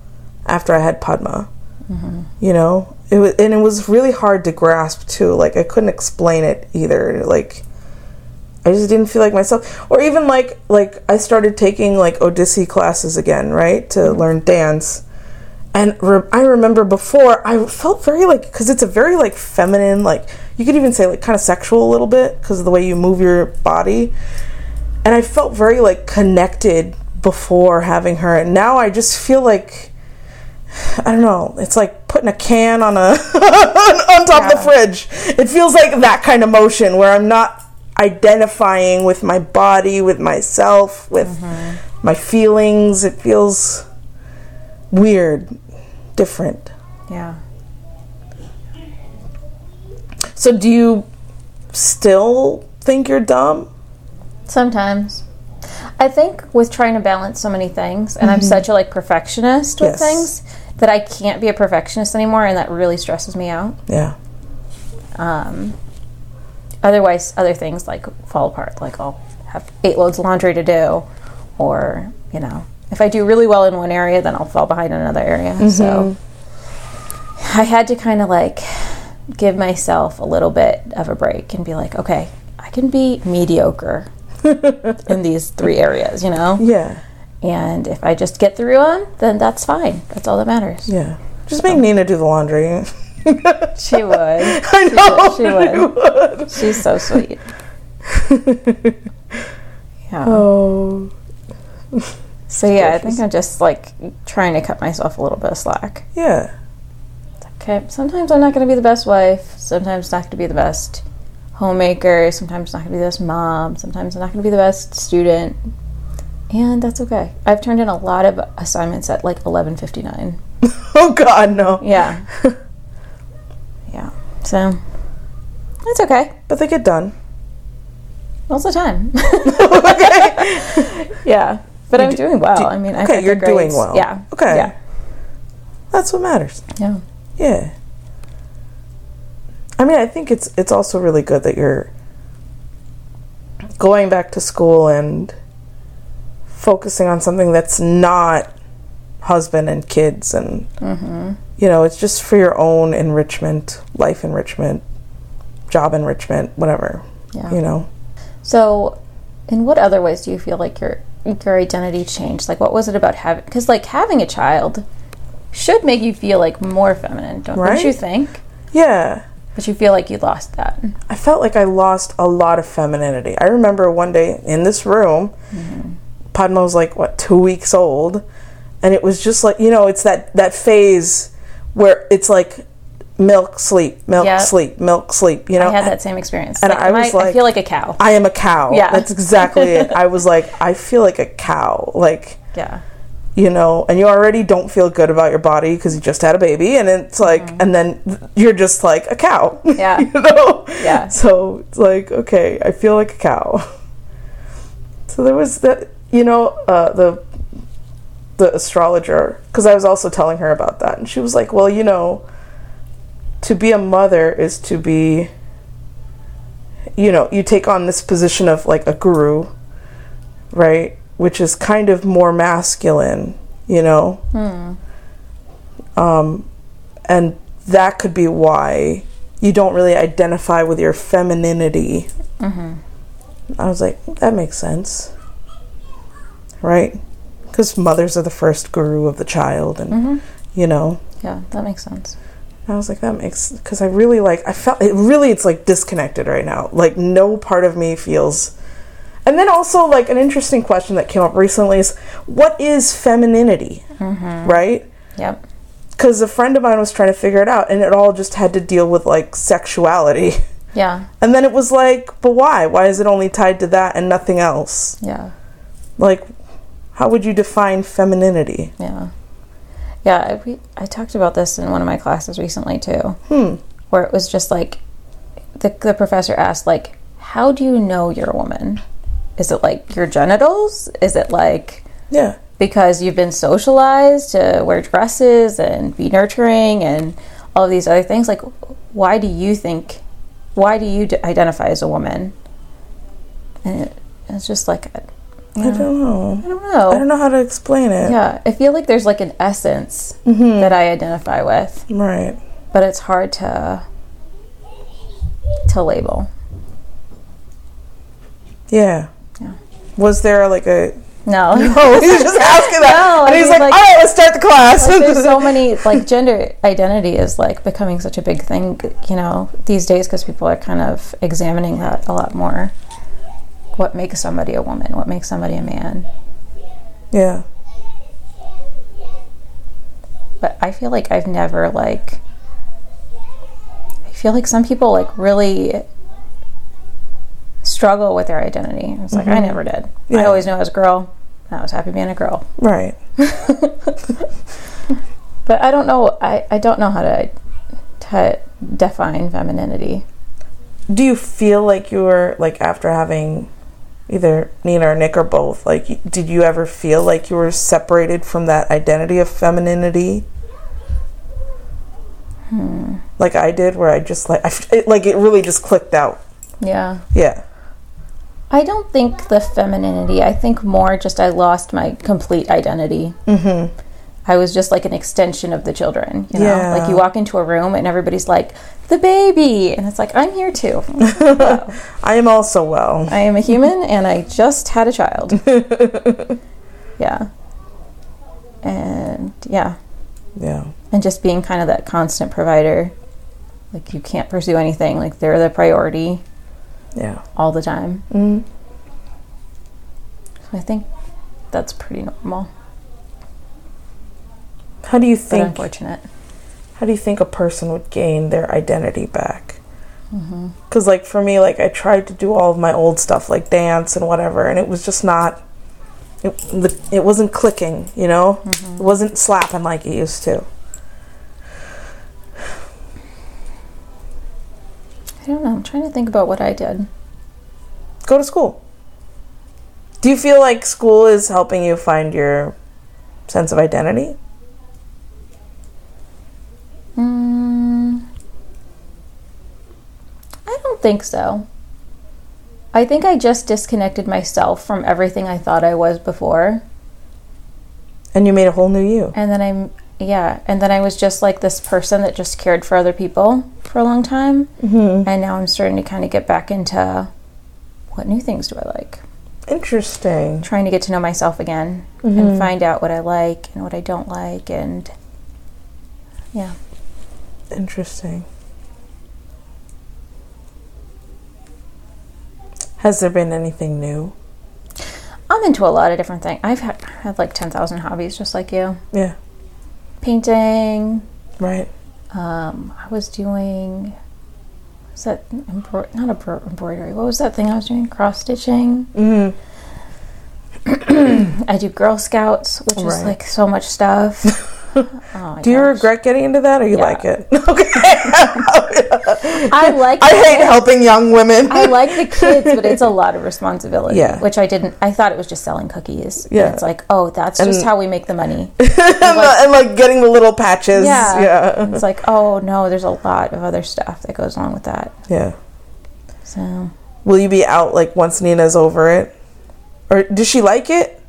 after I had Padma. Mm-hmm. You know, it was, and it was really hard to grasp too. Like I couldn't explain it either. Like I just didn't feel like myself. Or even like like I started taking like Odissi classes again, right, to learn dance. And re- I remember before I felt very like because it's a very like feminine, like you could even say like kind of sexual a little bit because of the way you move your body. And I felt very like connected before having her, and now I just feel like I don't know. It's like putting a can on a [laughs] on top of the fridge. It feels like that kind of motion where I'm not identifying with my body, with myself, with mm-hmm. my feelings. It feels weird, different. Yeah. So do you still think you're dumb? Sometimes. I think with trying to balance so many things, and I'm such a like perfectionist with Mm-hmm. Yes. things that I can't be a perfectionist anymore, and that really stresses me out. Yeah. Um, otherwise, other things like fall apart. Like I'll have eight loads of laundry to do, or you know, if I do really well in one area, then I'll fall behind in another area. Mm-hmm. So I had to kind of like give myself a little bit of a break and be like, okay, I can be mediocre [laughs] in these three areas, you know. Yeah. And if I just get through them, then that's fine. That's all that matters. Yeah. Just make Nina do the laundry. [laughs] She would. I know. She would. She's so sweet. [laughs] Yeah. Oh. So yeah, I think I'm just like trying to cut myself a little bit of slack. Yeah. Okay, sometimes I'm not going to be the best wife. Sometimes not going to be the best homemaker. Sometimes not going to be the best mom. Sometimes I'm not going to be the best student. And that's okay. I've turned in a lot of assignments at like 11:59. [laughs] Oh God, no. Yeah. [laughs] yeah. So it's okay. But they get done. Most of the time. [laughs] Okay. yeah. But I'm do- doing well. do- I mean, I okay, you're doing well. Yeah. Okay. Yeah. That's what matters. Yeah. Yeah. I mean, I think it's it's also really good that you're going back to school and focusing on something that's not husband and kids and mm-hmm. you know, it's just for your own enrichment, life enrichment, job enrichment, whatever. Yeah. You know. So, in what other ways do you feel like your your identity changed? Like, what was it about having? Because like having a child should make you feel like more feminine, don't, don't you think? Yeah. But you feel like you lost that. I felt like I lost a lot of femininity. I remember one day in this room, mm-hmm. Padma was like what two weeks old, and it was just like you know, it's that that phase where it's like milk, sleep, milk, Yeah. sleep, milk, sleep. You know, I had that same experience. and Like, I was I, like- feel like a cow. I am a cow. Yeah. that's exactly it. [laughs] I was like, I feel like a cow, like yeah. you know, and you already don't feel good about your body because you just had a baby, and it's like, and then you're just like a cow. [laughs] Mm-hmm. Yeah. you know. Yeah. [laughs] So it's like, okay, I feel like a cow. So there was that, you know, uh, the the astrologer, because I was also telling her about that, and she was like, well, you know, to be a mother is to be, you know, you take on this position of like a guru, right? Which is kind of more masculine, you know. Hmm. Um, and that could be why you don't really identify with your femininity. Mm-hmm. I was like, that makes sense, right? Because mothers are the first guru of the child, and mm-hmm. you know. Yeah, that makes sense. I was like, that makes because I really like. I felt it really. It's like disconnected right now. Like no part of me feels. And then also like an interesting question that came up recently is, what is femininity, mm-hmm. right? Yep. Because a friend of mine was trying to figure it out, and it all just had to deal with like sexuality. Yeah. [laughs] And then it was like, but why? Why is it only tied to that and nothing else? Yeah. Like, how would you define femininity? Yeah. Yeah, I, we, I talked about this in one of my classes recently too. Hmm. Where it was just like the, the professor asked like, "How do you know you're a woman? Is it like your genitals? Is it like Yeah. because you've been socialized to wear dresses and be nurturing and all of these other things? Like, why do you think why do you d- identify as a woman? And it, it's just like, I don't know. I don't know. I don't know how to explain it. Yeah, I feel like there's like an essence Mm-hmm. that I identify with, Right. but it's hard to to label. Yeah. Yeah. Was there like a No. [laughs] Oh, he's just asking that. [laughs] No, and I he's mean, like, like- all right, let's start the class. like there's so [laughs] many like gender identity is like becoming such a big thing you know these days because people are kind of examining that a lot more what makes somebody a woman what makes somebody a man. Yeah. but i feel like i've never like i feel like some people like really struggle with their identity. It's like i mm-hmm. never did. Yeah. i always knew i was a girl. I was happy being a girl. Right. [laughs] but i don't know i, I don't know how to, to define femininity. Do you feel like you were like after having either Nina or Nick or both? Like, did you ever feel like you were separated from that identity of femininity? Like I did, where I just like, I, it, like it really just clicked out. yeah Yeah. I don't think the femininity. I think more just I lost my complete identity. Mm-hmm. I was just like an extension of the children. You know, Yeah. like you walk into a room and everybody's like the baby, and it's like I'm here too. [laughs] I am also well. I am a human, and I just had a child. [laughs] yeah, and yeah, Yeah. and just being kind of that constant provider. Like you can't pursue anything. Like they're the priority Yeah. all the time. Mm. So I think that's pretty normal. How do you But think? unfortunate. how do you think a person would gain their identity back mm-hmm. because like for me like i tried to do all of my old stuff like dance and whatever and it was just not it, it wasn't clicking you know mm-hmm. it wasn't slapping like it used to I don't know. I'm trying to think about what I did. go to school do you feel like school is helping you find your sense of identity Mm, I don't think so. I think I just disconnected myself from everything I thought I was before. and you made a whole new you And then I'm, yeah, and then I was just like this person that just cared for other people for a long time. mm-hmm. And now I'm starting to kind of get back into what new things do I like? interesting Trying to get to know myself again Mm-hmm. and find out what I like and what I don't like. And yeah. Interesting. Has there been anything new? I'm into a lot of different things. I've had, had like 10,000 hobbies just like you. Yeah, Painting. right. Um, I was doing, was that embro- not embro- embroidery? What was that thing I was doing? Cross stitching. Mm. [clears throat] I do Girl Scouts, which is like so much stuff. [laughs] Oh Do you gosh. regret getting into that, or you Yeah. like it? [laughs] okay. I like. [laughs] I hate kids. helping young women. I like the [laughs] kids, but it's a lot of responsibility. Yeah. Which I didn't. I thought it was just selling cookies. And Yeah. it's like, oh, that's just how we make the money. and, the- uh, and, like getting the little patches. Yeah. Yeah. It's like, oh no, there's a lot of other stuff that goes along with that. Yeah. So Will you be out like once Nina's over it, or does she like it?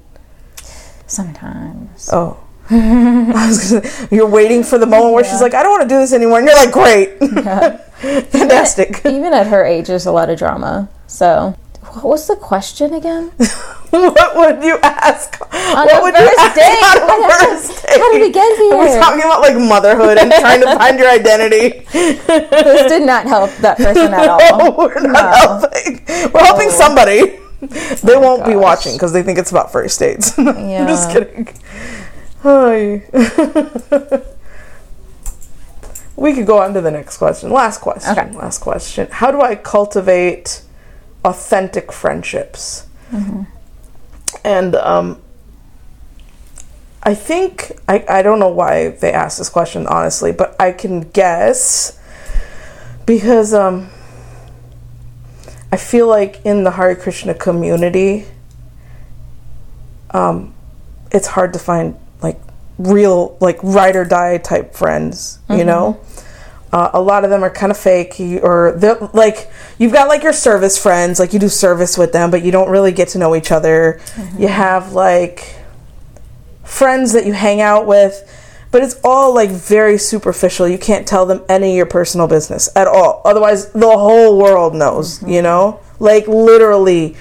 sometimes. Oh. [laughs] I was gonna, you're waiting for the moment where she's like, I don't want to do this anymore, and you're like, great, [laughs] fantastic. Even at her age, there's a lot of drama. So, what was the question again? [laughs] what would you ask? On what would first you date? ask on a What- first date? How did we get We're talking about like motherhood and trying to find your identity. This did not help that person at No, all. we're not No. helping. We're helping Oh. somebody. They won't be watching because they think it's about first dates. I'm just kidding. Hi. [laughs] we could go on to the next question. Last question. Okay. Last question. How do I cultivate authentic friendships? Mm-hmm. And um, I think I, I don't know why they asked this question honestly, but I can guess because um, I feel like in the Hare Krishna community, um, it's hard to find real like ride or die type friends, you mm-hmm. know. Uh, a lot of them are kind of fake, or they're like you've got like your service friends, like you do service with them, but you don't really get to know each other. Mm-hmm. You have like friends that you hang out with, but it's all like very superficial. You can't tell them any of your personal business at all. Otherwise, the whole world knows, mm-hmm. you know? Like literally,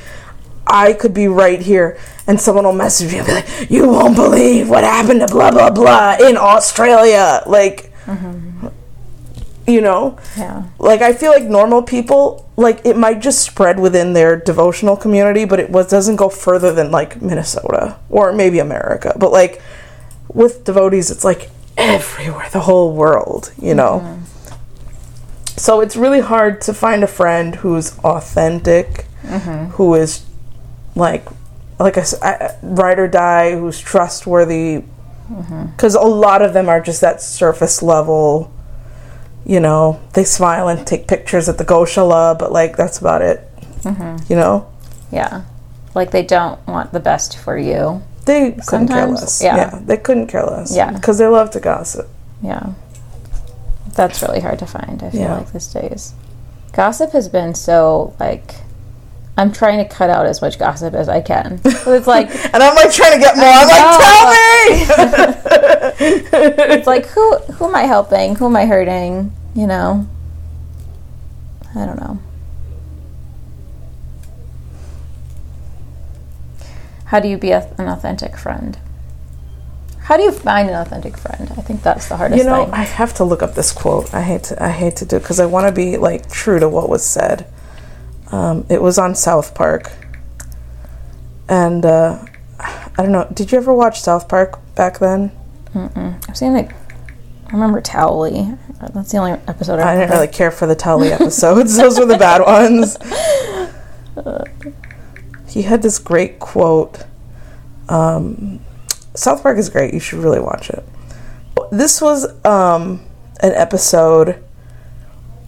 I could be right here and someone will message me and be like, You won't believe what happened to blah, blah, blah in Australia. Like, mm-hmm. you know? Yeah. like I feel like normal people like it might just spread within their devotional community, but it was doesn't go further than like Minnesota or maybe America. But like with devotees, it's like everywhere, the whole world, you know. Mm-hmm. So it's really hard to find a friend who's authentic, mm-hmm. who is like like I said, ride or die, who's trustworthy. Because a lot of them are just that surface level you know, they smile and take pictures at the Goshala, but like that's about it. Mm-hmm. You know, Yeah. Like they don't want the best for you. they couldn't care less. yeah. they couldn't care less. Yeah. because they love to gossip. Yeah. That's really hard to find, I feel Yeah. like these days. Gossip has been so like I'm trying to cut out as much gossip as I can. [laughs] It's like And I'm like trying to get more. I'm like, tell me. [laughs] it's like who who am I helping? Who am I hurting? You know? I don't know. How do you be a, an authentic friend? How do you find an authentic friend? I think that's the hardest you know, thing. I have to look up this quote. I hate to. I hate to do because I want to be like true to what was said. Um, it was on South Park, and uh, I don't know. Did you ever watch South Park back then? I've seen like I remember Towelie. That's the only episode I I didn't really care for the Towelie episodes. Those were the bad ones. [laughs] He had this great quote. Um, South Park is great. You should really watch it. This was um, an episode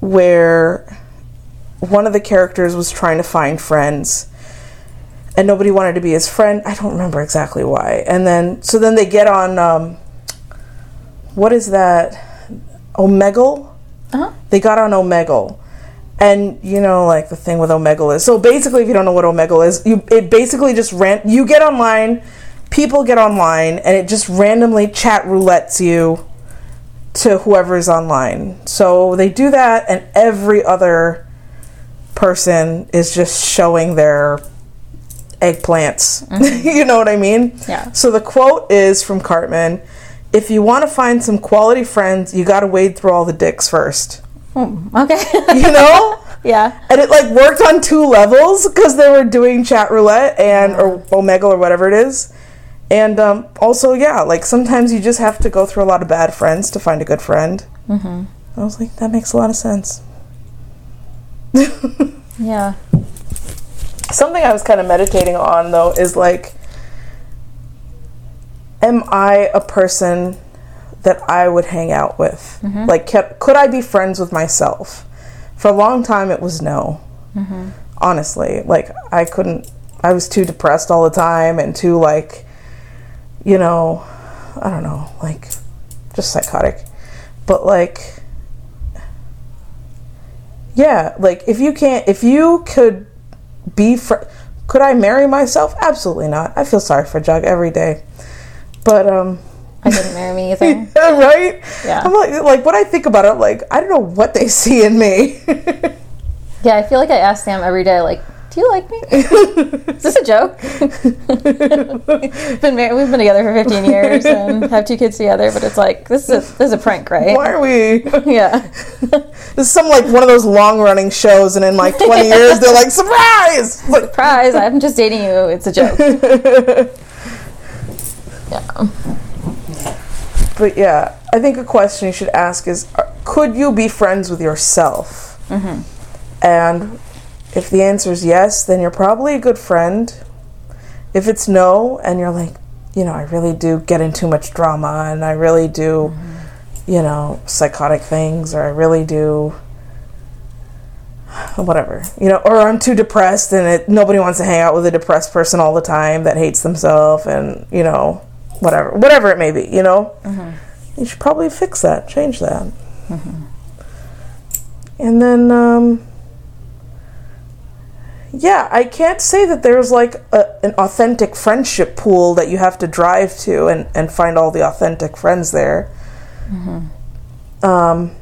where one of the characters was trying to find friends and nobody wanted to be his friend. I don't remember exactly why. And then, so then they get on, um, what is that? Omegle? Uh-huh. They got on Omegle. And you know, like the thing with Omegle is so basically, if you don't know what Omegle is, you it basically just ran. You get online, people get online, and it just randomly chat roulettes you to whoever's online. So they do that, and every other person is just showing their eggplants. [laughs] you know what I mean? Yeah. So the quote is from Cartman If you want to find some quality friends, you got to wade through all the dicks first. Okay. [laughs] You know? [laughs] yeah. and it like worked on two levels because they were doing chat roulette and or omega or whatever it is and um, also yeah like sometimes you just have to go through a lot of bad friends to find a good friend mm-hmm. i was like that makes a lot of sense Yeah. something i was kind of meditating on though is like am i a person that i would hang out with? Mm-hmm. Like could, could i be friends with myself? For a long time it was no. Mm-hmm. Honestly like i couldn't i was too depressed all the time and too like you know i don't know like just psychotic. But like yeah like if you can't if you could be fr- could i marry myself? Absolutely not. I feel sorry for jug every day. But um I didn't marry me either. [laughs] right? Yeah. i'm like like when i think about it I'm like i don't know what they [laughs] see in me. Yeah, I feel like I ask Sam every day, like, "Do you like me? Is this a joke?" been married, we've been together for 15 years and have two kids together, but it's like this is a, this is a prank, right? why are we Yeah, this is some like one of those long running shows and in like 20 [laughs] years they're like surprise surprise! I'm just dating you. It's a joke. [laughs] Yeah, But yeah, I think a question you should ask is uh, could you be friends with yourself? Mm-hmm. And if the answer is yes, then you're probably a good friend. If it's no, and you're like, you know, I really do get in too much drama and I really do, mm-hmm. you know, psychotic things or I really do whatever you know or i'm too depressed and it, nobody wants to hang out with a depressed person all the time that hates themselves and you know whatever whatever it may be you know? Mm-hmm. You should probably fix that change that. Mm-hmm. And then, um, yeah, I can't say that there's like a, an authentic friendship pool that you have to drive to and, and find all the authentic friends there. Hmm. Um,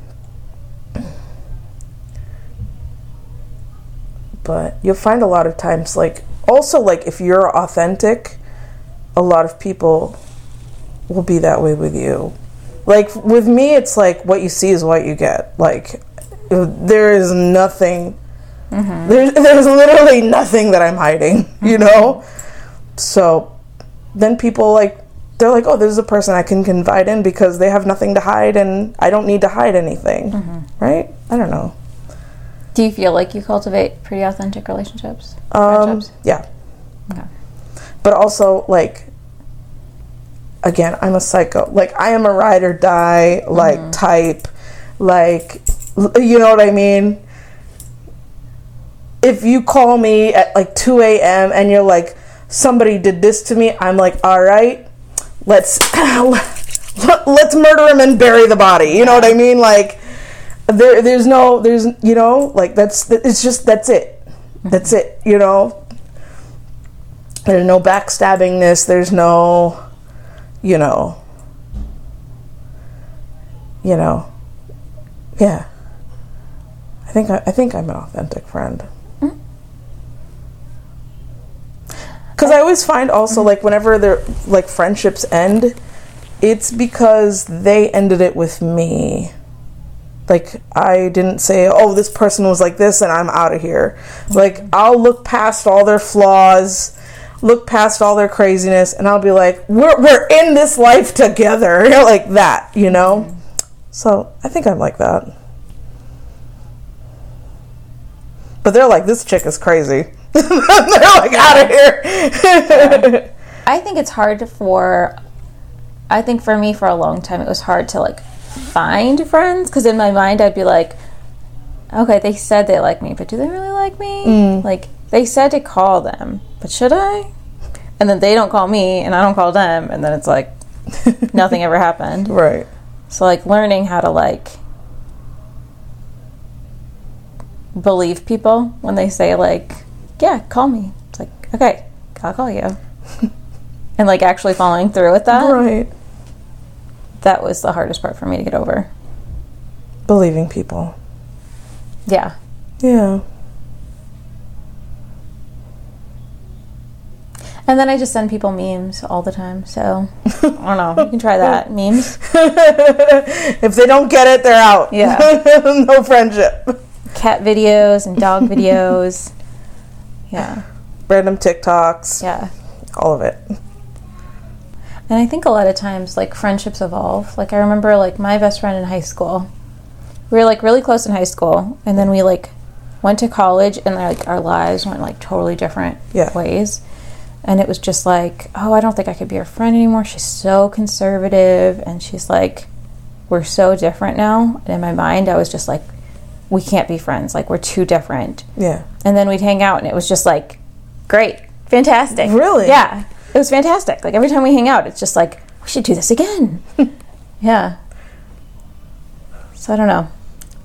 but you'll find a lot of times, like, also, like, if you're authentic, a lot of people will be that way with you. Like, with me, it's like what you see is what you get. Like, there is nothing Mm-hmm. there's, [laughs] there's literally nothing that I'm hiding, you mm-hmm. know? So then people like, they're like, oh, this is a person I can confide in because they have nothing to hide and I don't need to hide anything, mm-hmm. right? I don't know. Do you feel like you cultivate pretty authentic relationships? Um, yeah. Okay. But also, like, again, I'm a psycho. Like, I am a ride or die, like, type. Like, you know what I mean? If you call me at like 2 a.m. and you're like, somebody did this to me, I'm like, all right, let's [laughs] let's murder him and bury the body. You know what I mean? Like, there, there's no, there's, you know, like that's, it's just that's it. That's it. You know, there's no backstabbingness. There's no, you know, you know, yeah. I think I, I think I'm an authentic friend. Because I always find also like whenever their like friendships end, it's because they ended it with me. Like I didn't say, "Oh, this person was like this and I'm out of here." Like mm-hmm. I'll look past all their flaws, look past all their craziness and I'll be like, "We're we're in this life together." [laughs] like that, you know? Mm-hmm. So, I think I'm like that. But they're like, "This chick is crazy." They're like out of here. I think it's hard for. I think for me, for a long time, it was hard to like find friends because in my mind, I'd be like, okay, they said they like me, but do they really like me? Mm. Like they said to call them, but should I? And then they don't call me, and I don't call them, and then it's like nothing ever happened. [laughs] right. So like learning how to like believe people when they say like, yeah, call me. It's like, okay, I'll call you. [laughs] and like actually following through with that. Right. That was the hardest part for me to get over. Believing people. Yeah. Yeah. And then I just send people memes all the time. So I don't know. You can try that. [laughs] Memes. if they don't get it, they're out. Yeah. [laughs] no friendship. Cat videos and dog videos. Yeah. Random TikToks. Yeah. All of it. And I think a lot of times, like friendships evolve. Like I remember, like my best friend in high school. We were like really close in high school, and then we like went to college, and like our lives went like totally different Yeah. ways. And it was just like, oh, I don't think I could be her friend anymore. She's so conservative, and she's like, we're so different now. And in my mind, I was just like, we can't be friends. Like we're too different. Yeah. And then we'd hang out, and it was just like, great, fantastic. Really? Yeah, it was fantastic. Like every time we hang out, it's just like we should do this again. [laughs] yeah. So I don't know.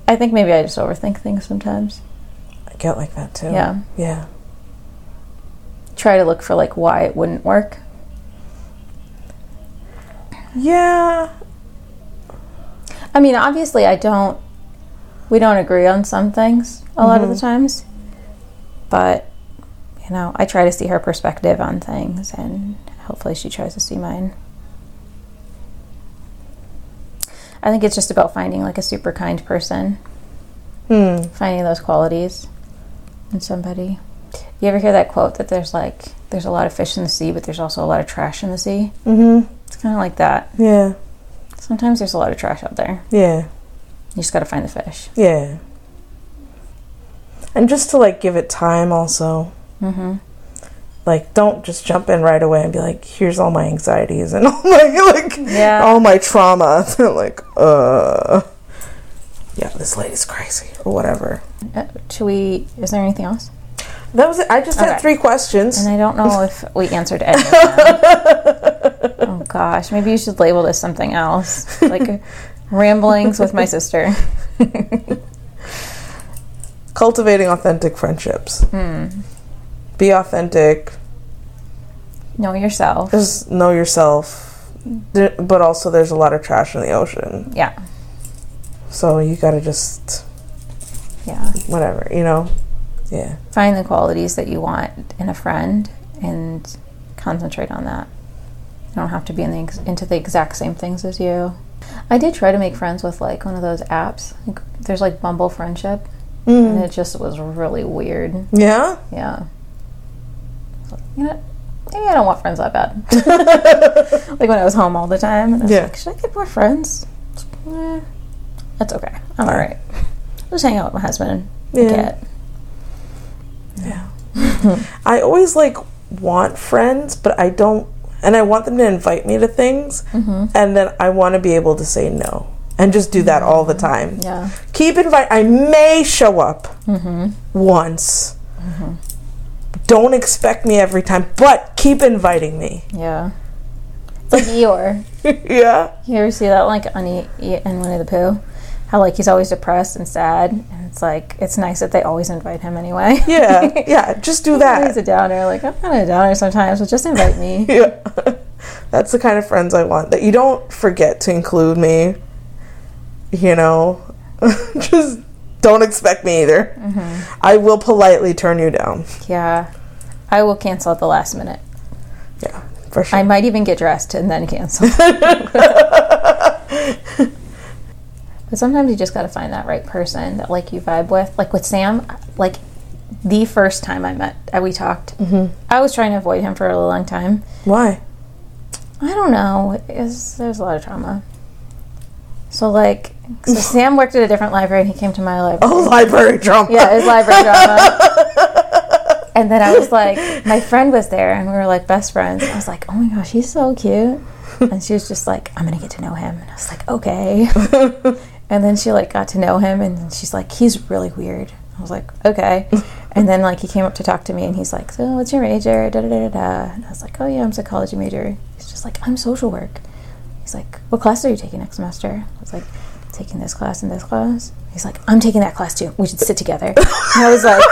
I think maybe I just overthink things sometimes. I get like that too. Yeah. Yeah. Try to look for like why it wouldn't work. Yeah. I mean, obviously, I don't. We don't agree on some things a lot of the times, but you know, I try to see her perspective on things, and hopefully, she tries to see mine. I think it's just about finding like a super kind person, Hmm. finding those qualities in somebody. You ever hear that quote that there's like there's a lot of fish in the sea, but there's also a lot of trash in the sea? Mhm. It's kind of like that. Yeah. Sometimes there's a lot of trash out there. Yeah. You just got to find the fish. Yeah. And just to like give it time also. Mm-hmm. Like don't just jump in right away and be like, here's all my anxieties and [laughs] all my like Yeah. all my trauma. [laughs] like, uh Yeah, this lady's crazy or whatever. Uh, should we? Is there anything else? That was it. I just had three questions. And I don't know if [laughs] we answered any of them. oh gosh, maybe you should label this something else, like ramblings with my sister. [laughs] cultivating authentic friendships. Hmm. Be authentic. Know yourself. Just know yourself. There- But also, there's a lot of trash in the ocean. Yeah. So you gotta just, Yeah. whatever, you know? Yeah. Find the qualities that you want in a friend and concentrate on that. You don't have to be in the, ex- into the exact same things as you. I did try to make friends with like one of those apps. Like, there's like Bumble Friendship, and it just was really weird. Yeah? Yeah. So, You know, maybe I don't want friends that bad. [laughs] like when I was home all the time, and I was Yeah. like, should I get more friends? Eh, that's okay. I'm all right. I'll just hang out with my husband. and Yeah. [laughs] I always like want friends, but I don't, and I want them to invite me to things, Mm-hmm. and then I want to be able to say no and just do that all the mm-hmm. time. Yeah. Keep invite. I may show up mm-hmm. once. Mm-hmm. Don't expect me every time, but keep inviting me. Yeah. It's like [laughs] Eeyore. yeah. You ever see that like on e- e- in Winnie the Pooh? How like he's always depressed and sad, and it's like it's nice that they always invite him anyway. Yeah. [laughs] Yeah. Just do that. he's a downer. Like I'm kind of a downer sometimes, but just invite me. [laughs] Yeah. That's the kind of friends I want. That you don't forget to include me. You know, [laughs] just don't expect me either. Mm-hmm. I will politely turn you down. Yeah, I will cancel at the last minute. Yeah, for sure. I might even get dressed and then cancel. But sometimes you just got to find that right person that like you vibe with. Like with Sam, like the first time I met, uh, we talked. I was trying to avoid him for a long time. Why? I don't know. It's, there's a lot of trauma. So like, so [laughs] Sam worked at a different library and he came to my library. Oh, library drama. Yeah, his library drama. [laughs] and then I was like, my friend was there, and we were like best friends. I was like, oh my gosh, he's so cute. And she was just like, I'm gonna get to know him. And I was like, okay. [laughs] and then she like got to know him, and she's like, he's really weird. I was like, okay. [laughs] And then like he came up to talk to me, and he's like, so what's your major? Da da da da da. And I was like, oh yeah, I'm psychology major. He's just like, I'm social work. He's like, what class are you taking next semester? I was like, taking this class and this class. He's like, I'm taking that class too. We should sit together. And I was like,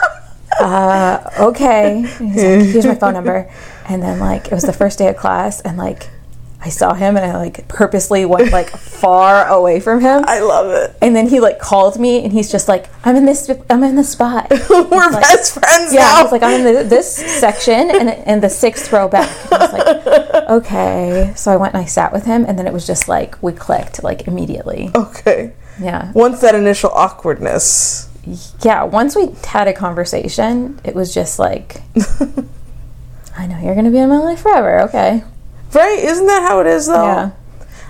[laughs] uh, okay. And he's like, here's my phone number. And then like it was the first day of class, and like I saw him, and I like purposely went like [laughs] far away from him. I love it. And then he like called me, and he's just like, I'm in this, I'm in this spot. [laughs] We're like- best friends Yeah, now. he's like, I'm in the, this section and, and the sixth row back. And I was like, [laughs] okay. So I went and I sat with him, and then it was just like we clicked like immediately. okay. Yeah, Once that initial awkwardness. yeah. Once we had a conversation, it was just like, I know you're gonna be in my life forever. Okay. Right? Isn't that how it is though? Yeah.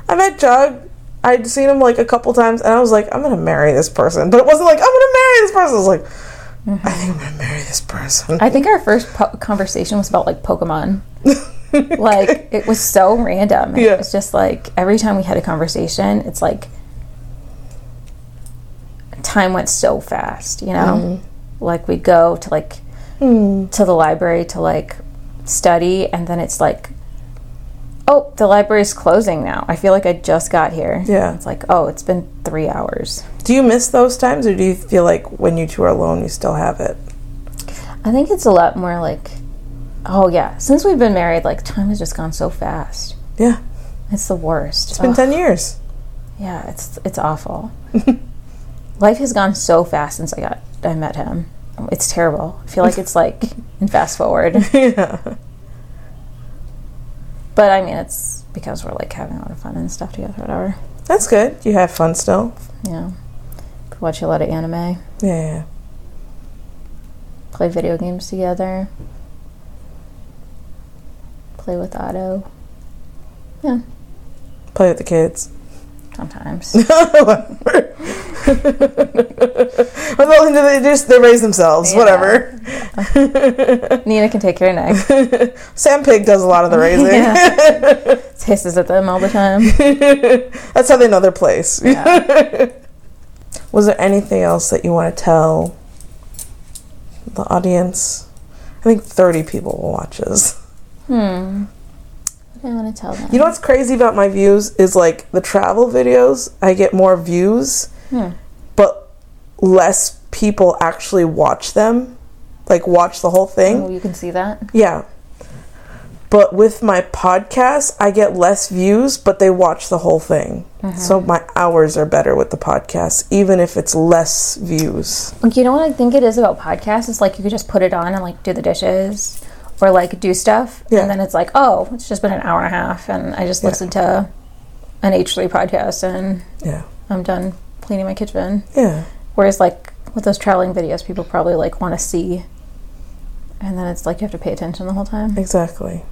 I met Jug. I'd seen him like a couple times and I was like, I'm gonna marry this person. But it wasn't like, I'm gonna marry this person. It was like, mm-hmm. I think I'm gonna marry this person. I think our first po- conversation was about like Pokemon. [laughs] like it was so random. Yeah. It was just like every time we had a conversation, it's like time went so fast, you know? Mm-hmm. Like we'd go to like hmm. to the library to like study and then it's like oh, the library's closing now. I feel like I just got here. Yeah. It's like, oh, it's been 3 hours. Do you miss those times or do you feel like when you two are alone you still have it? I think it's a lot more like oh yeah, since we've been married like time has just gone so fast. Yeah. It's the worst. It's been Ugh. ten years. Yeah, it's it's awful. [laughs] Life has gone so fast since I got I met him. It's terrible. I feel like it's like in fast forward. [laughs] yeah. But I mean, it's because we're like having a lot of fun and stuff together. Whatever. That's good. You have fun still. Yeah. Watch a lot of anime. Yeah, yeah. Play video games together. Play with Otto. Yeah, Play with the kids. Sometimes. [laughs] they just they raise themselves. Yeah. Whatever. [laughs] Nina can take care of Nick. [laughs] Sam Pig does a lot of the raising. Yeah. Hisses at them all the time. That's how they know their place. Yeah. Was there anything else that you want to tell the audience? I think 30 people will watch this. Hmm. I want to tell them? You know what's crazy about my views is like the travel videos, I get more views, Hmm. but less people actually watch them, like watch the whole thing. Oh, you can see that. Yeah. But with my podcast, I get less views, but they watch the whole thing. So my hours are better with the podcast, even if it's less views. Like, you know what I think it is about podcasts? Is like you could just put it on and like do the dishes or like do stuff, Yeah. and then it's like, oh, it's just been an hour and a half, and I just listened to an H3 podcast, and Yeah. I'm done cleaning my kitchen. Yeah. Whereas like with those traveling videos, people probably like want to see, and then it's like you have to pay attention the whole time. Exactly.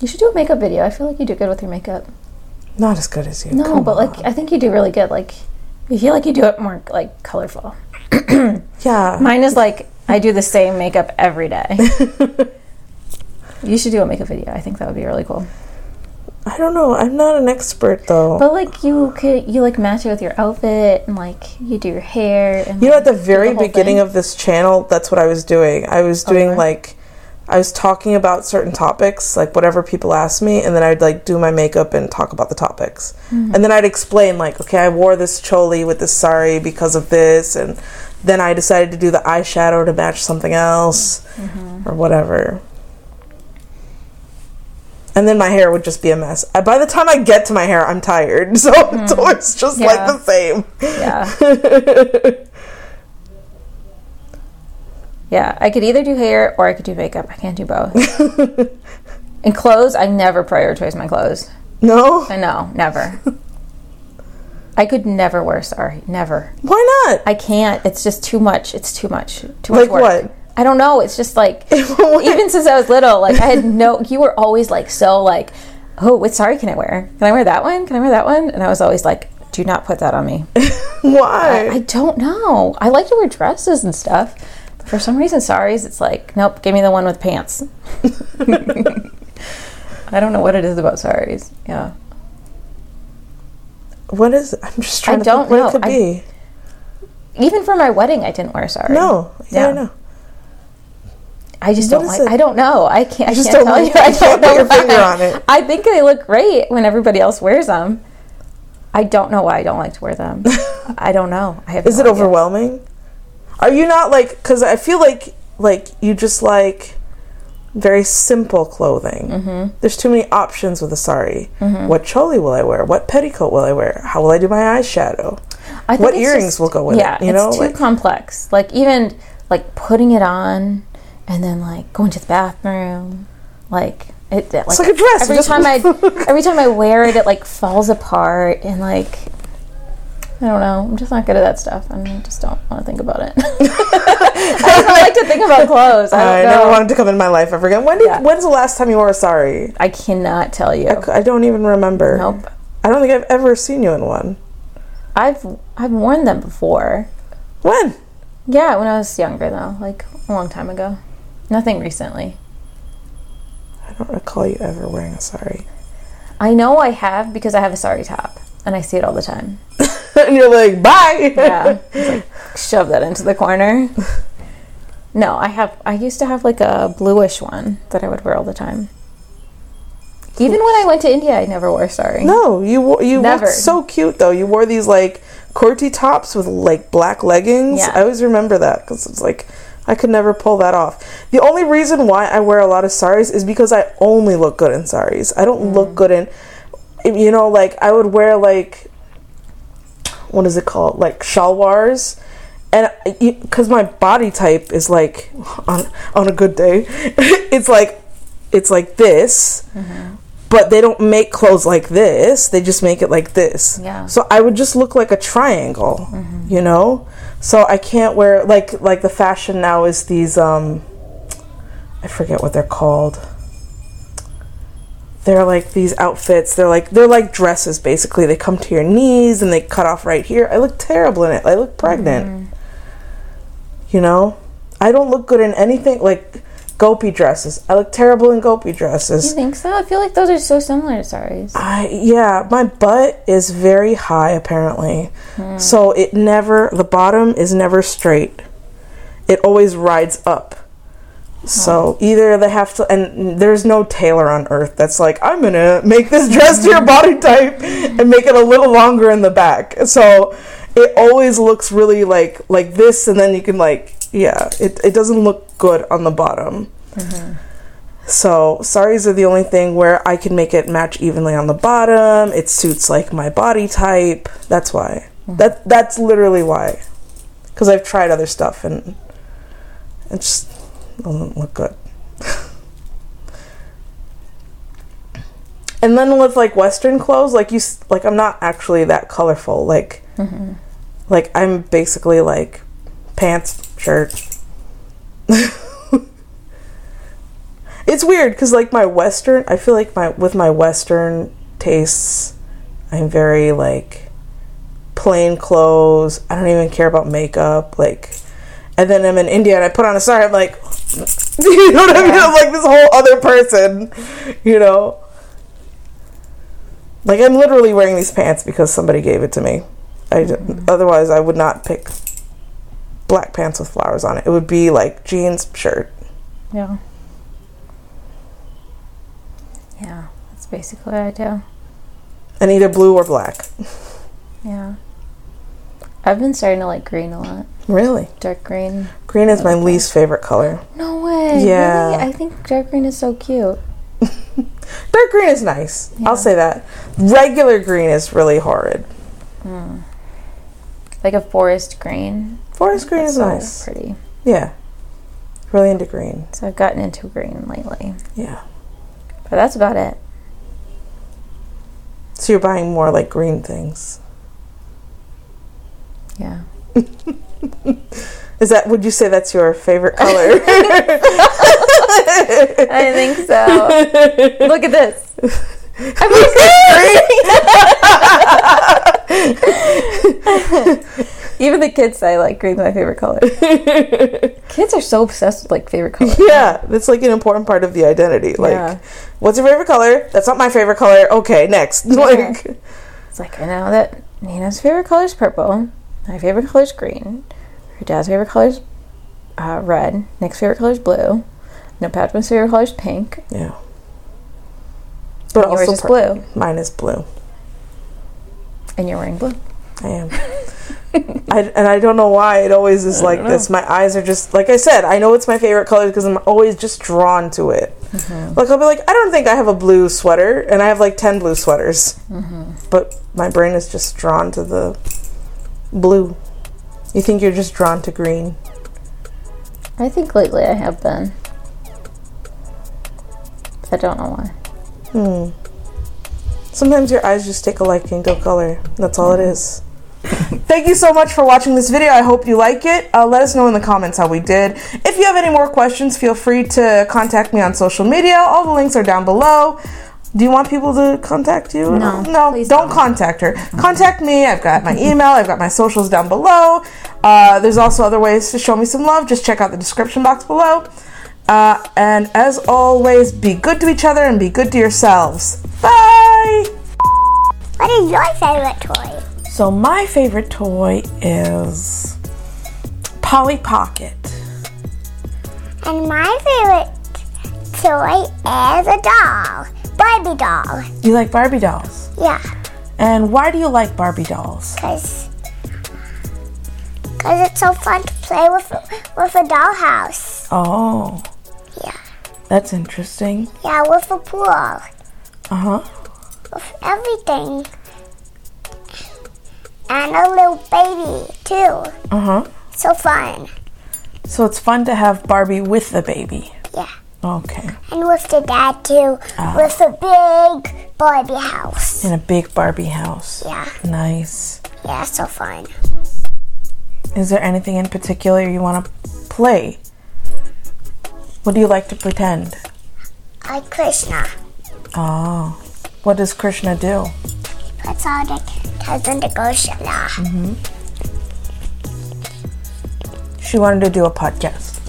You should do a makeup video. I feel like you do good with your makeup. Not as good as you. No, Come but on. like I think you do really good. Like I feel like you do it more like colorful. yeah. Mine is like I do the same makeup every day. [laughs] you should do a makeup video. I think that would be really cool. I don't know. I'm not an expert though. But like you could you like match it with your outfit and like you do your hair and you know, at the very whole beginning thing. of this channel, that's what I was doing. I was doing Okay. like, I was talking about certain topics, like whatever people asked me, and then I'd like do my makeup and talk about the topics. Mm-hmm. And then I'd explain, like, okay, I wore this choli with this sari because of this, and then I decided to do the eyeshadow to match something else, Mm-hmm. or whatever. And then my hair would just be a mess. I, by the time I get to my hair, I'm tired, [laughs] so it's always just like Mm-hmm. Yeah. the same. Yeah. [laughs] yeah, I could either do hair or I could do makeup. I can't do both. [laughs] and clothes, I never prioritize my clothes. No, I know, never. I could never wear sari. Never. why not? I can't. It's just too much. It's too much. Too Like much work. what? I don't know. It's just like [laughs] even since I was little, like I had no. You were always like so like, oh, what sari can I wear? Can I wear that one? Can I wear that one? And I was always like, do not put that on me. [laughs] Why? I don't know. I like to wear dresses and stuff. But for some reason, saris, it's like, nope, give me the one with pants. [laughs] I don't know what it is about saris. Yeah. What is? I'm just trying I to don't think what it could I- be. Even for my wedding, I didn't wear a sari. No, yeah, I know. I just What don't like. it? I don't know. I can't. I just can't don't tell like you. [laughs] I don't can't put know your finger on it. I think they look great when everybody else wears them. I don't know why I don't like to wear them. [laughs] I don't know. I have. Is no it idea. overwhelming? Are you not like? Because I feel like like you just like very simple clothing. Mm-hmm. There's too many options with a sari. Mm-hmm. What choli will I wear? What petticoat will I wear? How will I do my eyeshadow? I think What earrings just- will go with yeah, it, you it's know, too like- complex. Like even like putting it on and then like going to the bathroom, like it. Like, It's like a dress. Every time I [laughs] every time I wear it, it like falls apart and like. I don't know. I'm just not good at that stuff. I just don't want to think about it. [laughs] I don't like to think about clothes. I, I never wanted to come in my life ever again. When did? Yeah. When's the last time you wore a sari? I cannot tell you. I don't even remember. Nope. I don't think I've ever seen you in one. I've I've worn them before. When? Yeah, when I was younger though, like a long time ago. Nothing recently. I don't recall you ever wearing a sari. I know I have because I have a sari top and I see it all the time. [laughs] and you're like, bye. Yeah. Like, shove that into the corner. No, I have I used to have like a bluish one that I would wear all the time. Even when I went to India, I never wore sari. No, you wo- you Never. looked so cute though. You wore these like kurti tops with like black leggings. Yeah. I always remember that because it's like I could never pull that off. The only reason why I wear a lot of saris is because I only look good in saris. I don't Mm. look good in, you know, like I would wear like what is it called, like shalwars. And because my body type is like on on a good day, [laughs] it's like it's like this, Mm-hmm. but they don't make clothes like this. They just make it like this. Yeah. So I would just look like a triangle, you know. So I can't wear like like the fashion now is these um, I forget what they're called. They're like these outfits. They're like they're like dresses basically. They come to your knees and they cut off right here. I look terrible in it. I look pregnant. Mm-hmm. You know, I don't look good in anything like gopi dresses. I look terrible in gopi dresses. You think so? I feel like those are so similar to saris. I yeah, my butt is very high apparently. Hmm. So it never the bottom is never straight. It always rides up. So either they have to and there's no tailor on earth that's like I'm to make this dress to your body type and make it a little longer in the back. So it always looks really like like this, and then you can like yeah, it it doesn't look good on the bottom. Mm-hmm. So saris are the only thing where I can make it match evenly on the bottom. It suits like my body type. That's why. Mm-hmm. That that's literally why. Because I've tried other stuff and it's just Oh doesn't look good. and then with like Western clothes, like you, like I'm not actually that colorful. Like, mm-hmm. like I'm basically like pants, shirt. [laughs] it's weird because like my Western, I feel like my with my Western tastes, I'm very like plain clothes. I don't even care about makeup. Like, and then I'm in India and I put on a sari. I'm like, [laughs] you know what I mean? I'm like this whole other person, you know. Like I'm literally wearing these pants because somebody gave it to me. I d- mm-hmm. otherwise I would not pick black pants with flowers on it. It would be like jeans, shirt. Yeah. Yeah, that's basically what I do. and either blue or black. Yeah. I've been starting to like green a lot. Really? Dark green. Green is my least favorite color. No way. Yeah. Really? I think dark green is so cute. [laughs] Dark green is nice. Yeah. I'll say that. Regular green is really horrid. Hmm. Like a forest green. Forest green is so nice. pretty. Yeah. Really into green. So I've gotten into green lately. Yeah. But that's about it. So you're buying more like green things. Yeah. Is that would you say that's your favorite color? [laughs] I think so. Look at this. [laughs] [laughs] Even the kids say like green's my favorite color. kids are so obsessed with like favorite color. yeah, that's like an important part of the identity. Like, Yeah. what's your favorite color? That's not my favorite color. Okay, next. Like, It's like I know that Nina's favorite color is purple. My favorite color is green. Her dad's favorite color is uh, red. Nick's favorite color is blue. No Patrick's favorite color is pink. yeah. But Yours also is purple. blue. Mine is blue. And you're wearing blue. I am. [laughs] I, and I don't know why it always is like this. My eyes are just like I said. I know it's my favorite color because I'm always just drawn to it. Like I'll be like, I don't think I have a blue sweater, and I have like ten blue sweaters, but my brain is just drawn to the blue. You think you're just drawn to green? I think lately I have been. I don't know why. Hmm. Sometimes your eyes just take a liking to a color. That's all it is. Thank you so much for watching this video. I hope you like it. Uh, let us know in the comments how we did. If you have any more questions, feel free to contact me on social media. All the links are down below. Do you want people to contact you? No, no, don't don't. contact her. Contact me. I've got my email. I've got my socials down below. Uh, there's also other ways to show me some love. Just check out the description box below. Uh, and as always, be good to each other and be good to yourselves. Bye. What is your favorite toy? So my favorite toy is Polly Pocket. And my favorite toy is a doll. Barbie doll. You like Barbie dolls? Yeah, And why do you like Barbie dolls? because cause it's so fun to play with, with a dollhouse. Oh, Yeah. that's interesting. Yeah, with a pool. Uh huh. With everything. And a little baby, too. Uh huh. So fun. So it's fun to have Barbie with the baby. Yeah. Okay. And with the dad, too. With a big Barbie house. In a big Barbie house. Yeah. Nice. Yeah, so fun. Is there anything in particular you want to play? What do you like to pretend? Like Krishna. Oh. What does Krishna do? Puts all the kids in the Goshala. Mm-hmm. She wanted to do a podcast.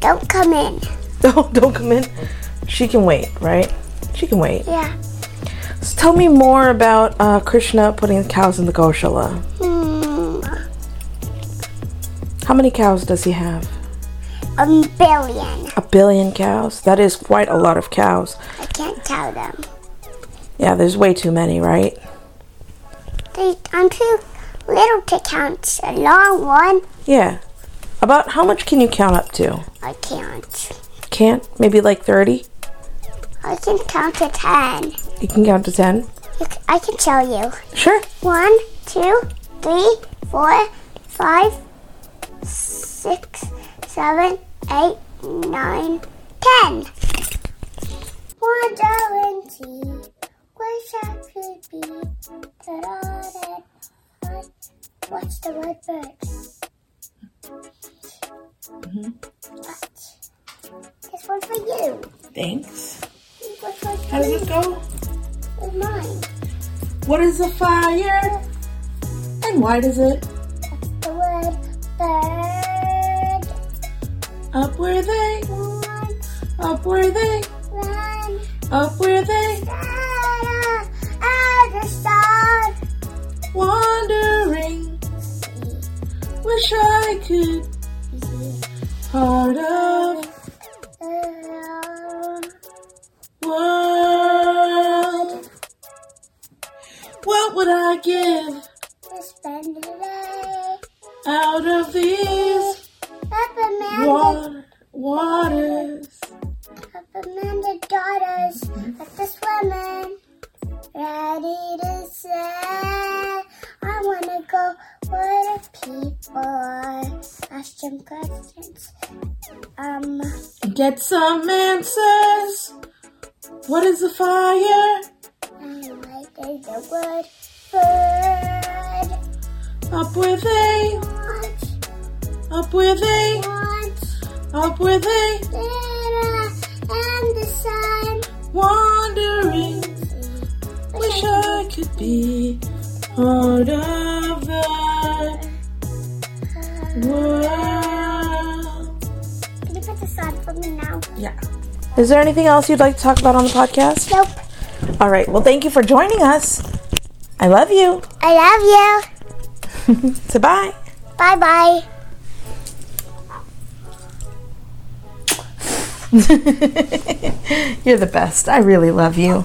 Don't come in. [laughs] No, don't come in. She can wait, right? She can wait. Yeah. So tell me more about uh, Krishna putting cows in the Goshala. Hmm. How many cows does he have? A billion. A billion cows. That is quite a lot of cows. I can't tell them. Yeah, there's way too many, right? they, I'm too little to count a long one. Yeah. About how much can you count up to? I can't. Can't? Maybe like 30? I can count to ten. You can count to 10? I can show you. Sure. One, two, three, four, five, six, seven, eight, nine, ten. Wonder and see, wish I could be. Da-da-da-da. What's the word Mm-hmm. What? This one for you. Thanks. This one for How does it go? It's mine. What is a fire? And why does it? The word bird. Up where they, One, up where they, run. up where they, As a star, wandering. Wish I could. Part of world. What would I give spend the day out of these water, waters? up Amanda daughters at the swimming, ready to say, I wanna go where the people ask them questions. Um, Get some answers. What is a fire? I like the word bird. Up where they, Want, up where they, want, up they, Sarah and the sun. wandering. Wish I could be part of the world. Can you put this on for me now? Yeah. Is there anything else you'd like to talk about on the podcast? Nope. All right. Well, thank you for joining us. I love you. I love you. [laughs] So bye. Bye bye. [laughs] You're the best. I really love you.